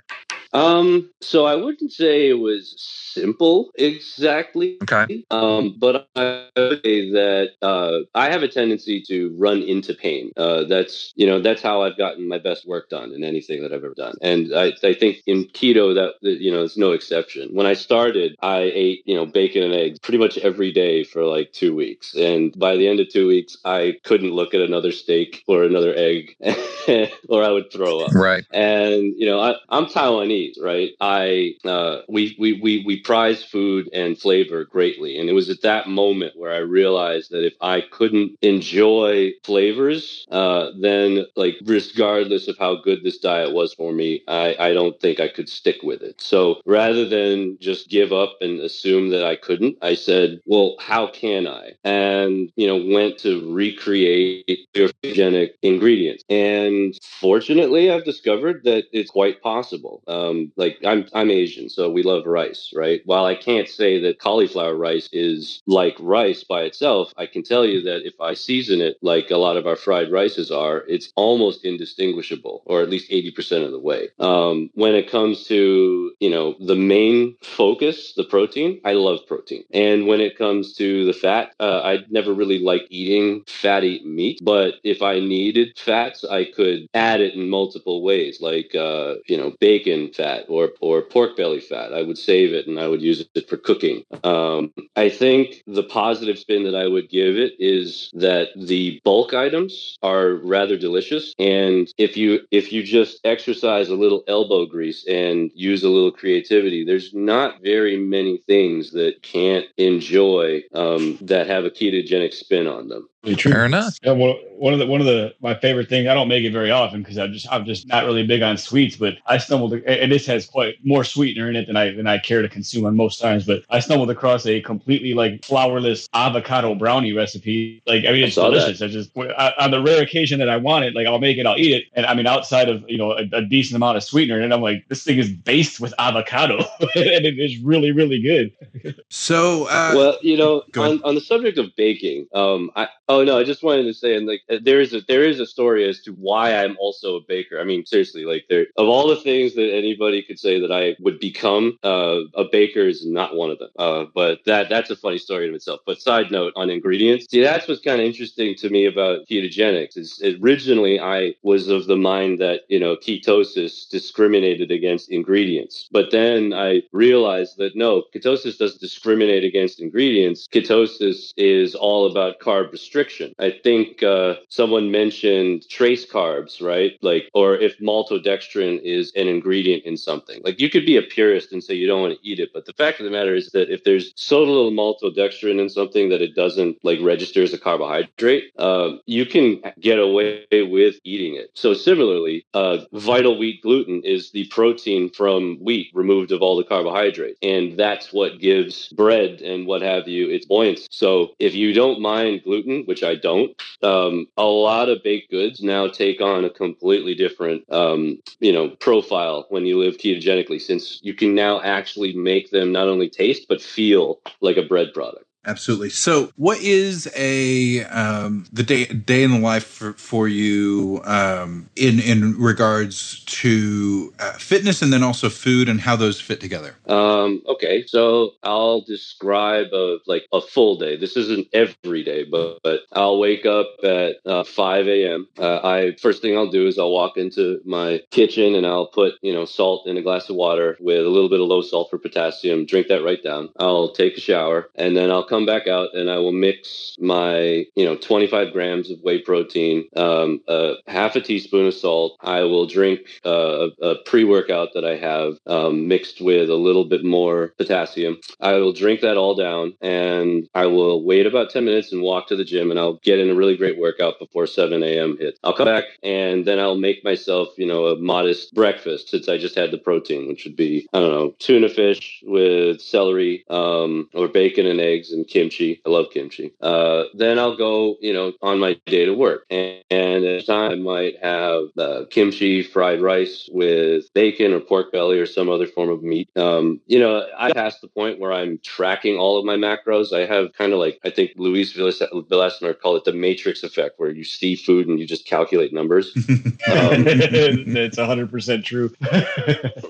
Um, so I wouldn't say it was simple exactly. Okay. Um, but I would say that uh, I have a tendency to run into pain. Uh, that's you know that's how I've gotten my best work done in anything that I've ever done, and I, I think in keto that you know it's no exception. When I started, I ate you know bacon and eggs pretty much every day for like two weeks, and by the end of two weeks, I couldn't look at another steak or another egg, (laughs) (laughs) or I would throw up. Right. And you know I, I'm Taiwanese right? I uh, we, we we we prize food and flavor greatly, and it was at that moment where I realized that if I couldn't enjoy flavors, uh, then like regardless of how good this diet was for me, I I don't think I could stick with it. So rather than just give up and assume that I couldn't, I said, well, how can I? And you know, went to recreate ketogenic ingredients, and fortunately, I've discovered that it's quite possible. Um, like I'm I'm Asian, so we love rice, right? While I can't say that cauliflower rice is like rice by itself, I can tell you that if I season it like a lot of our fried rices are, it's almost indistinguishable, or at least eighty percent of the way. Um, when it comes to you know the main focus, the protein, I love protein, and when it comes to the fat, uh, I never really liked eating fatty meat, but if I needed fats, I could add it in multiple ways, like uh, you know bacon fat fat or or pork belly fat. I would save it and I would use it for cooking. Um, I think the positive spin that I would give it is that the bulk items are rather delicious, and if you if you just exercise a little elbow grease and use a little creativity, there's not very many things that can't enjoy um, that have a ketogenic spin on them. Fair enough. Yeah, well, one of the one of the my favorite things I don't make it very often because I'm just I'm just not really big on sweets. But I stumbled and this has quite more sweetener in it than I than I care to consume on most times. But I stumbled across a completely like flourless avocado brownie recipe. Like I mean, it's I delicious. That. I just on the rare occasion that I want it, like I'll make it, I'll eat it. And I mean, outside of you know a, a decent amount of sweetener, and I'm like, this thing is based with avocado, (laughs) and it is really really good. so uh, well, you know, on, on the subject of baking, um, I Oh no, I just wanted to say, and like, uh, there is a there is a story as to why I'm also a baker. I mean, seriously, like, there of all the things that anybody could say that I would become, uh, a baker is not one of them. Uh, but that that's a funny story in itself. But side note on ingredients, see, that's what's kind of interesting to me about ketogenics. Is originally I was of the mind that you know ketosis discriminated against ingredients, but then I realized that no, ketosis doesn't discriminate against ingredients. Ketosis is all about carb restriction restriction. I think uh, someone mentioned trace carbs, right? Like, or if maltodextrin is an ingredient in something. Like, you could be a purist and say you don't want to eat it, but the fact of the matter is that if there's so little maltodextrin in something that it doesn't like register as a carbohydrate, uh, you can get away with eating it. So similarly, uh, vital wheat gluten is the protein from wheat removed of all the carbohydrates, and that's what gives bread and what have you its buoyancy. So if you don't mind gluten, which I don't, um, a lot of baked goods now take on a completely different, um, you know, profile when you live ketogenically, since you can now actually make them not only taste but feel like a bread product. Absolutely. So, what is a um, the day day in the life for, for you um, in in regards to uh, fitness and then also food and how those fit together? Um, okay, so I'll describe a like a full day. This isn't every day, but, but I'll wake up at uh, 5 a.m. Uh, I first thing I'll do is I'll walk into my kitchen and I'll put you know salt in a glass of water with a little bit of low sulfur potassium. Drink that right down. I'll take a shower and then I'll come back out and I will mix my, you know, 25 grams of whey protein, um, half a teaspoon of salt. I will drink uh, a, a pre workout that I have um, mixed with a little bit more potassium. I will drink that all down and I will wait about 10 minutes and walk to the gym and I'll get in a really great workout before 7 a.m. hits. I'll come back and then I'll make myself, you know, a modest breakfast since I just had the protein, which would be, I don't know, tuna fish with celery um, or bacon and eggs and kimchi kimchi. I love kimchi. Uh, then I'll go, you know, on my day to work. And, and at time I might have uh, kimchi fried rice with bacon or pork belly or some other form of meat. Um, you know, I passed the point where I'm tracking all of my macros. I have kind of like, I think Luis Villaseñor called it the matrix effect, where you see food and you just calculate numbers. (laughs) um, (laughs) it's 100% true.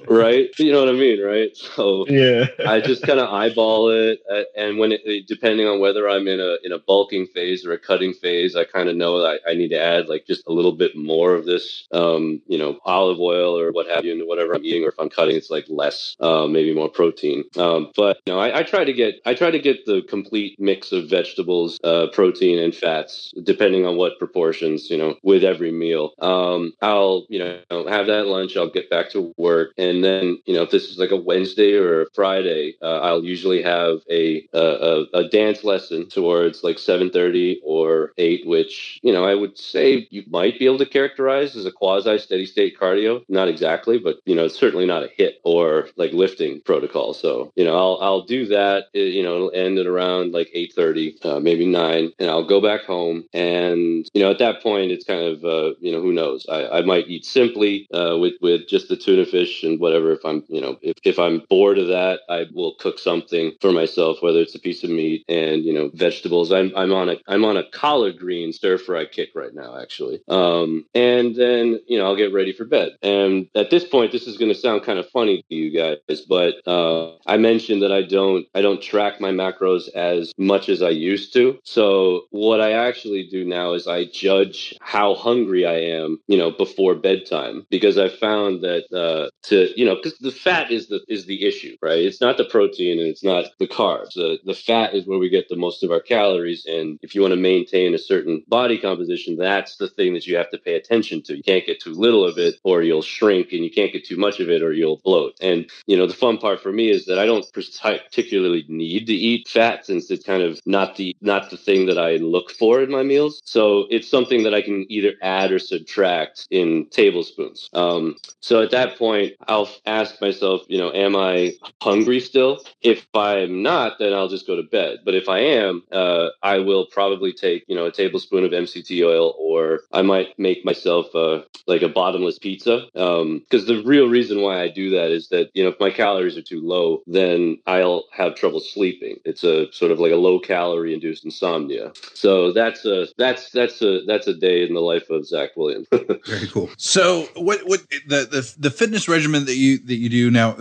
right? You know what I mean, right? So yeah, I just kind of eyeball it. Uh, and when it, depending on whether I'm in a in a bulking phase or a cutting phase, I kind of know I, I, need to add like just a little bit more of this, um, you know, olive oil or what have you, into whatever I'm eating. Or if I'm cutting, it's like less, uh, maybe more protein. Um, but you know, I, I, try to get I try to get the complete mix of vegetables, uh, protein, and fats, depending on what proportions, you know, with every meal. Um, I'll you know have that lunch. I'll get back to work, and then you know if this is like a Wednesday or a Friday, uh, I'll usually have a a, a, a dance lesson towards like 7.30 or 8 which you know i would say you might be able to characterize as a quasi steady state cardio. Not exactly but you know it's certainly not a HIIT or like lifting protocol. So you know i'll i'll do that you know it'll end at around like 8.30 uh, maybe 9 and i'll go back home. And you know at that point it's kind of uh, you know who knows? I, I might eat simply uh, with with just the tuna fish and whatever. If i'm you know if, if i'm bored of that i will cook something for myself whether it's a piece of meat and you know vegetables. I'm I'm on a I'm on a collard green stir fry kick right now, actually. Um, and then you know I'll get ready for bed. And at this point, this is going to sound kind of funny to you guys, but uh, I mentioned that I don't I don't track my macros as much as I used to. So what I actually do now is I judge how hungry I am, you know, before bedtime because I found that uh, to you know because the fat is the is the issue, right? It's not the protein and it's not the carbs. The the fat is where we get the most of our calories. And if you want to maintain a certain body composition, that's the thing that you have to pay attention to. You can't get too little of it or you'll shrink, and you can't get too much of it or you'll bloat. And, you know, the fun part for me is that I don't particularly need to eat fat since it's kind of not the not the thing that I look for in my meals. So it's something that I can either add or subtract in tablespoons. Um, so at that point, I'll ask myself, you know, am I hungry still? If I'm not, then I'll just go to bed. But if I am, uh, I will probably take you know a tablespoon of MCT oil, or I might make myself uh, like a bottomless pizza. Because um, the real reason why I do that is that you know if my calories are too low, then I'll have trouble sleeping. It's a sort of like a low calorie induced insomnia. So that's a that's that's a that's a day in the life of Zach Williams. (laughs) Very cool. So what what the, the the fitness regimen that you that you do now,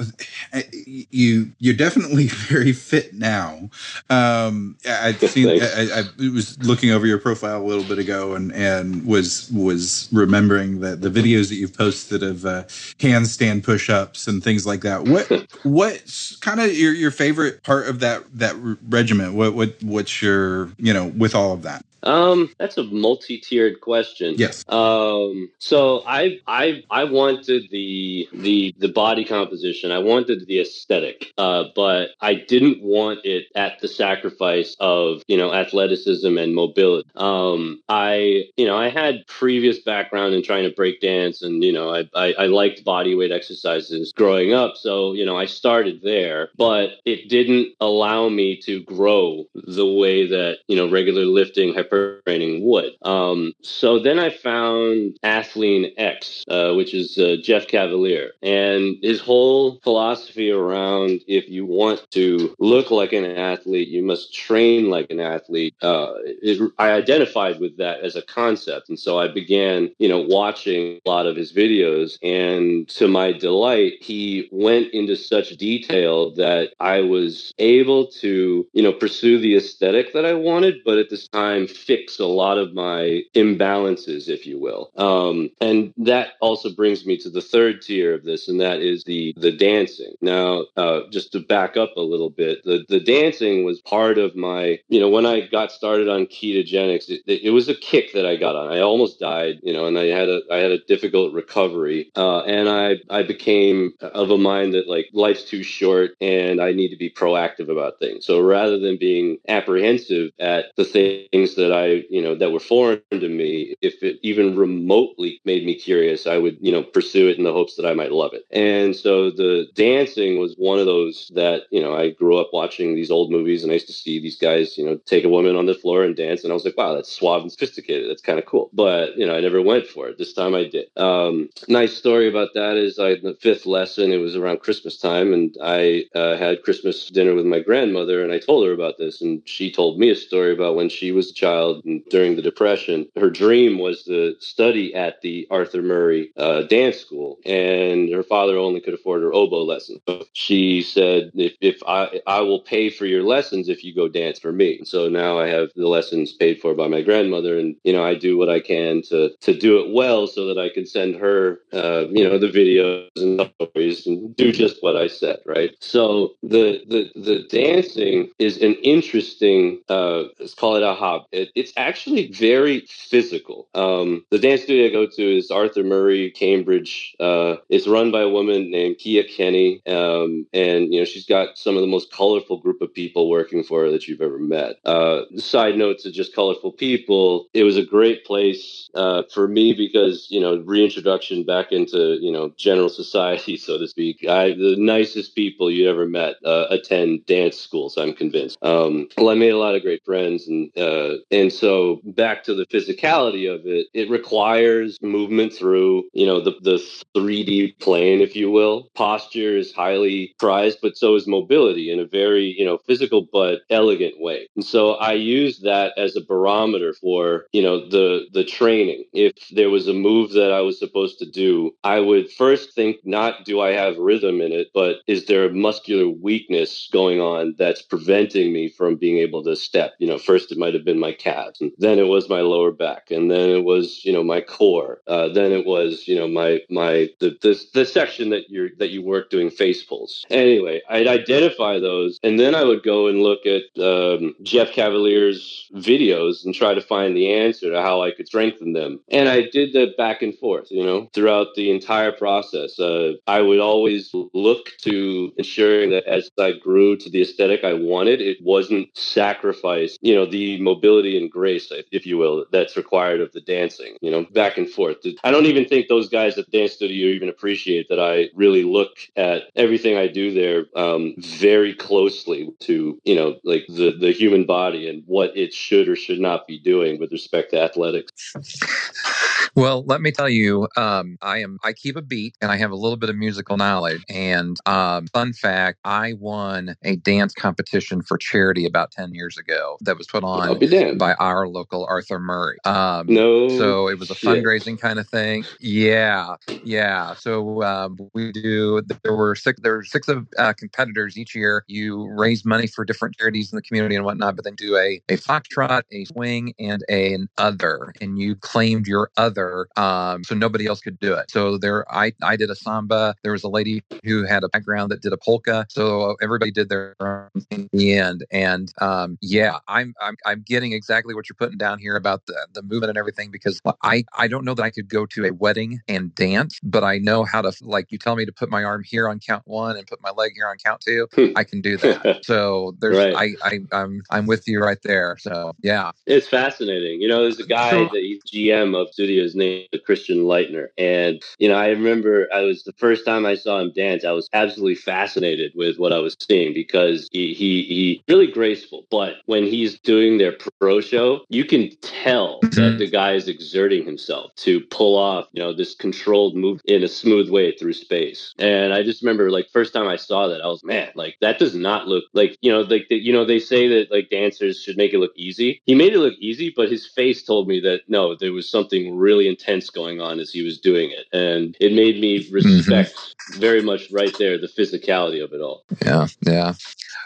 you you're definitely (laughs) very fit now. Um, I've (laughs) seen. I, I, was looking over your profile a little bit ago, and and was was remembering that the videos that you've posted of uh, handstand push-ups and things like that. What (laughs) what's kind of your your favorite part of that that regiment? What what what's your you know with all of that? Um, that's a multi-tiered question. Yes. Um, so I I I wanted the the the body composition. I wanted the aesthetic, uh, but I didn't want it at the sacrifice of you know athleticism and mobility. Um, I you know I had previous background in trying to break dance, and you know I, I I liked body weight exercises growing up, so you know I started there, but it didn't allow me to grow the way that you know regular lifting training would. Um, so then I found Athlean X, uh, which is uh, Jeff Cavaliere, and his whole philosophy around if you want to look like an athlete, you must train like an athlete. Uh, is, I identified with that as a concept, and so I began, you know, watching a lot of his videos, and to my delight, he went into such detail that I was able to, you know, pursue the aesthetic that I wanted, but at this time fix a lot of my imbalances, if you will. Um, and that also brings me to the third tier of this, and that is the the dancing. Now, uh, just to back up a little bit, the the dancing was part of my, you know, when I got started on ketogenics, it, it was a kick that I got on. I almost died, you know, and I had a I had a difficult recovery, uh, and I I became of a mind that like life's too short and I need to be proactive about things. So rather than being apprehensive at the things that I, you know, that were foreign to me, if it even remotely made me curious, I would, you know, pursue it in the hopes that I might love it. And so the dancing was one of those that, you know, I grew up watching these old movies and I used to see these guys, you know, take a woman on the floor and dance. And I was like, wow, that's suave and sophisticated. That's kind of cool. But, you know, I never went for it. This time I did. Um, nice story about that is I, the fifth lesson, it was around Christmas time and I uh, had Christmas dinner with my grandmother and I told her about this and she told me a story about when she was a child and during the depression her dream was to study at the arthur murray uh, dance school. And her father only could afford her oboe lesson. So she said if, if I, I will pay for your lessons if you go dance for me. So now i have the lessons paid for by my grandmother and you know i do what i can to to do it well so that i can send her uh, you know the videos and stories and do just what i said right? So the the the dancing is an interesting uh, let's call it a hobby. It, it's actually very physical. Um, the dance studio I go to is Arthur Murray, Cambridge. Uh, it's run by a woman named Kia Kenny, um, and you know she's got some of the most colorful group of people working for her that you've ever met. Uh, side note to just colorful people, it was a great place uh, for me because you know reintroduction back into you know general society, so to speak. I the nicest people you ever met uh, attend dance schools. I'm convinced. Um, well, I made a lot of great friends, and uh, and so back to the physicality of it, it requires movement through you know the the 3D plane, if you will. Posture is highly prized, but so is mobility in a very you know physical but elegant way. And so I use that as a barometer for you know the the training. If there was a move that I was supposed to do, I would first think not do I have rhythm in it, but is there a muscular weakness going on that's preventing me from being able to step. You know, first it might have been my calves, and then it was my lower back, and then it was you know my core. Uh, then it was you know my my the, the the section that you're, that you work doing face pulls. Anyway, I'd identify those, and then I would go and look at um, Jeff Cavaliere's videos and try to find the answer to how I could strengthen them. And I did that back and forth. You know, throughout the entire process, uh, I would always look to ensuring that as I grew to the aesthetic I wanted, it wasn't sacrifice, you know, the mobility and grace, if you will, that's required of the dancing, you know, back and forth. I don't even think those guys at dance studio even appreciate that I really look at everything I do there um, very closely to, you know, like the, the human body and what it should or should not be doing with respect to athletics. (laughs) Well, let me tell you, um, I am I keep a beat and I have a little bit of musical knowledge. And um, fun fact, I won a dance competition for charity about ten years ago that was put on by our local Arthur Murray. Um, no, so it was a shit. fundraising kind of thing. Yeah, yeah. So um, we do. There were six. There were six of uh, competitors each year. You raise money for different charities in the community and whatnot, but then do a a foxtrot, a swing, and a, an other, and you claimed your other um, so nobody else could do it. So there, I I did a samba. There was a lady who had a background that did a polka. So everybody did their own in the end. And um, yeah, I'm, I'm I'm getting exactly what you're putting down here about the the movement and everything because I I don't know that I could go to a wedding and dance, but I know how to like you tell me to put my arm here on count one and put my leg here on count two. Hmm. I can do that. (laughs) so there's right. I, I I'm I'm with you right there. So yeah, it's fascinating. You know, there's a guy that he's GM of Studio His name is Christian Leitner. And, you know, I remember I was the first time I saw him dance, I was absolutely fascinated with what I was seeing because he, he, he really graceful. But when he's doing their pro show, you can tell that mm-hmm. the guy is exerting himself to pull off, you know, this controlled move in a smooth way through space. And I just remember like first time I saw that, I was, man, like that does not look like, you know, like, the, you know, they say that like dancers should make it look easy. He made it look easy, but his face told me that no, there was something really intense going on as he was doing it. And it made me mm-hmm. respect mm-hmm. very much right there the physicality of it all. Yeah. Yeah.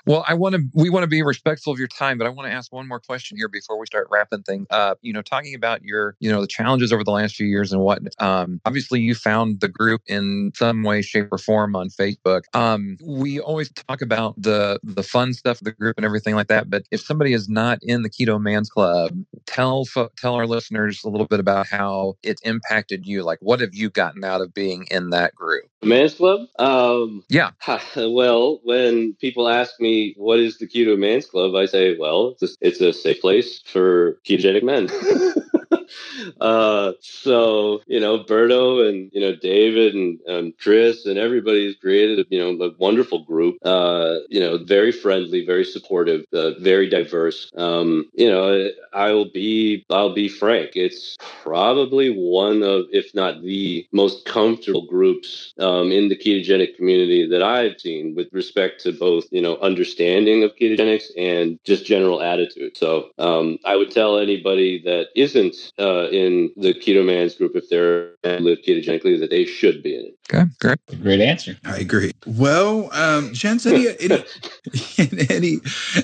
Well, I want to, we want to be respectful of your time, but I want to ask one more question here before we start wrapping things up. You know, talking about your, you know, the challenges over the last few years and what, um, obviously you found the group in some way, shape, or form on Facebook. Um, we always talk about the the fun stuff of the group and everything like that, but if somebody is not in the Keto Man's Club, tell tell our listeners a little bit about how it impacted you. Like, what have you gotten out of being in that group? Man's Club? Um, yeah. (laughs) Well, when people ask me what is the Keto Man's Club, I say, well, it's a, it's a safe place for ketogenic men. (laughs) uh, so you know, Berto and you know David and, and Chris and everybody's created you know a wonderful group. Uh, you know, very friendly, very supportive, uh, very diverse. Um, you know, I'll be I'll be frank. It's probably one of, if not the most comfortable groups um, in the ketogenic community that I've seen with respect to both you know understanding of ketogenics and just general attitude. So um, I would tell anybody that isn't uh, in the keto man's group if they're live ketogenically that they should be in it. Okay, great, great answer. I agree. Well, um, Jens, any any, (laughs) any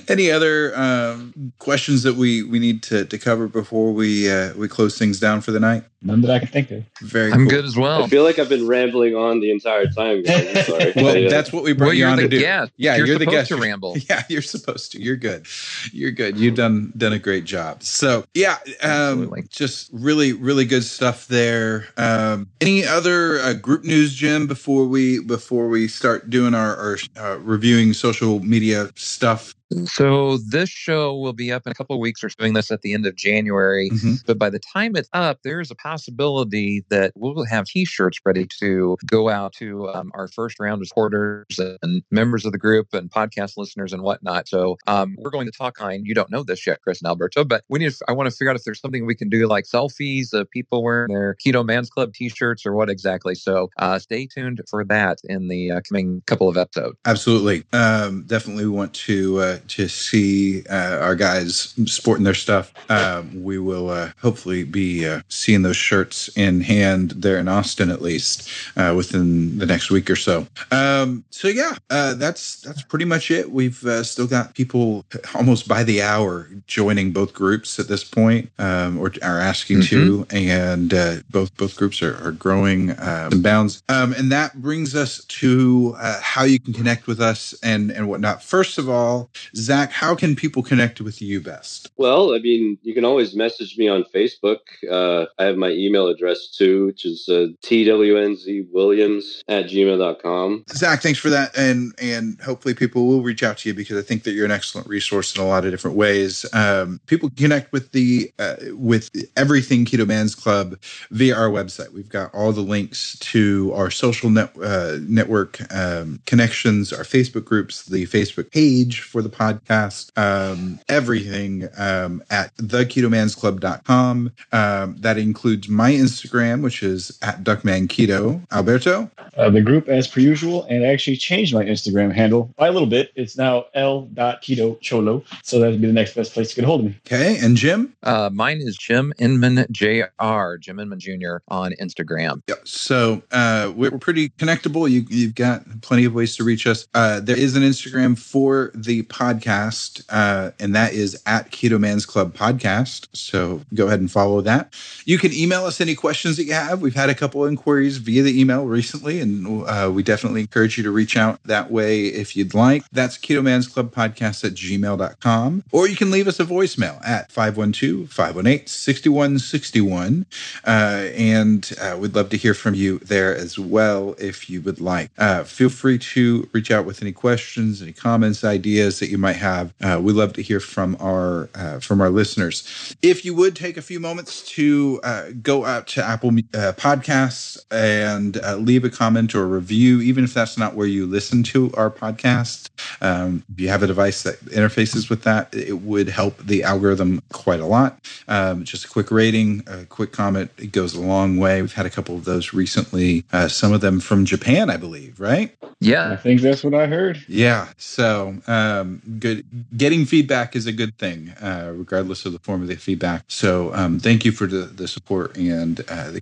any other um, questions that we we need to, to cover before we uh, we close things down for the night? None that I can think of. Very. I'm cool. good as well. I feel like I've been rambling on the entire time. Guys. sorry. (laughs) well, that's what we brought well, you on to do. Guest. Yeah, you're, you're the guest. To ramble. (laughs) Yeah, you're supposed to. You're good. You're good. You've done done a great job. So yeah, um, just really really good stuff there. Um, any other uh, group news, Jim? Before we before we start doing our, our uh, reviewing social media stuff so this show will be up in a couple of weeks. We're doing this at the end of January, mm-hmm. but by the time it's up, there's a possibility that we'll have T-shirts ready to go out to um, our first round of supporters and members of the group and podcast listeners and whatnot. So um, we're going to talk on. You don't know this yet, Chris and Alberto, but we need. To, I want to figure out if there's something we can do like selfies of people wearing their Keto Man's Club T-shirts or what exactly. So uh, stay tuned for that in the uh, coming couple of episodes. Absolutely, um, definitely we want to. Uh, to see uh, our guys sporting their stuff. Um, we will uh, hopefully be uh, seeing those shirts in hand there in Austin, at least uh, within the next week or so. Um, so yeah, uh, that's that's pretty much it. We've uh, still got people almost by the hour joining both groups at this point, um, or are asking mm-hmm. to, and both both groups are, are growing um, bounds. Um, and that brings us to how you can connect with us and and whatnot. First of all, Zach, how can people connect with you best? Well, I mean, you can always message me on Facebook. Uh, I have my email address too, which is uh, twnzwilliams at gmail.com. Zach, thanks for that. And, and hopefully people will reach out to you because I think that you're an excellent resource in a lot of different ways. Um, people connect with the, uh, with everything Keto Man's Club via our website. We've got all the links to our social net, uh, network um, connections, our Facebook groups, the Facebook page for the podcast podcast, um, everything um, at theketomansclub.com. Um, that includes my Instagram, which is at duckmanketo. Alberto? Uh, the group, as per usual, and I actually changed my Instagram handle by a little bit. It's now l.ketocholo. So that would be the next best place to get a hold of me. Okay. And Jim? Uh, mine is Jim Inman Jr., Jim Inman Jr. on Instagram. Yep. So uh, we're pretty connectable. You, have got plenty of ways to reach us. Uh, there is an Instagram for the podcast podcast, uh, and that is at Keto Man's Club Podcast. So go ahead and follow that. You can email us any questions that you have. We've had a couple inquiries via the email recently, and uh, we definitely encourage you to reach out that way if you'd like. That's Keto Man's Club Podcast at gmail.com. Or you can leave us a voicemail at 512 518 6161. Uh, and uh, we'd love to hear from you there as well if you would like. Uh, feel free to reach out with any questions, any comments, ideas that you might have. Uh, we love to hear from our uh, from our listeners. If you would take a few moments to uh, go out to Apple uh, Podcasts and uh, leave a comment or a review, even if that's not where you listen to our podcast. Um, if you have a device that interfaces with that, it would help the algorithm quite a lot. Um, just a quick rating, a quick comment, it goes a long way. We've had a couple of those recently. Uh, some of them from Japan, I believe, right? Yeah, I think that's what I heard. Yeah. So, um, good. Getting feedback is a good thing, uh, regardless of the form of the feedback. So, um, thank you for the, the support and uh, the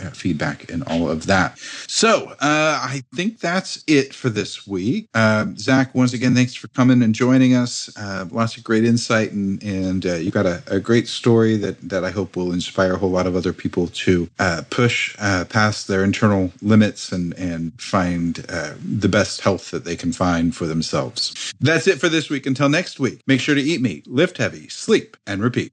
uh, feedback and all of that. So, uh, I think that's it for this week. Um, Zach, once again, thanks for coming and joining us. Uh, lots of great insight, and and uh, you got a, a, great story that that I hope will inspire a whole lot of other people to push past their internal limits and and find the best health that they can find for themselves. That's it for this week. Until next week, make sure to eat meat, lift heavy, sleep, and repeat.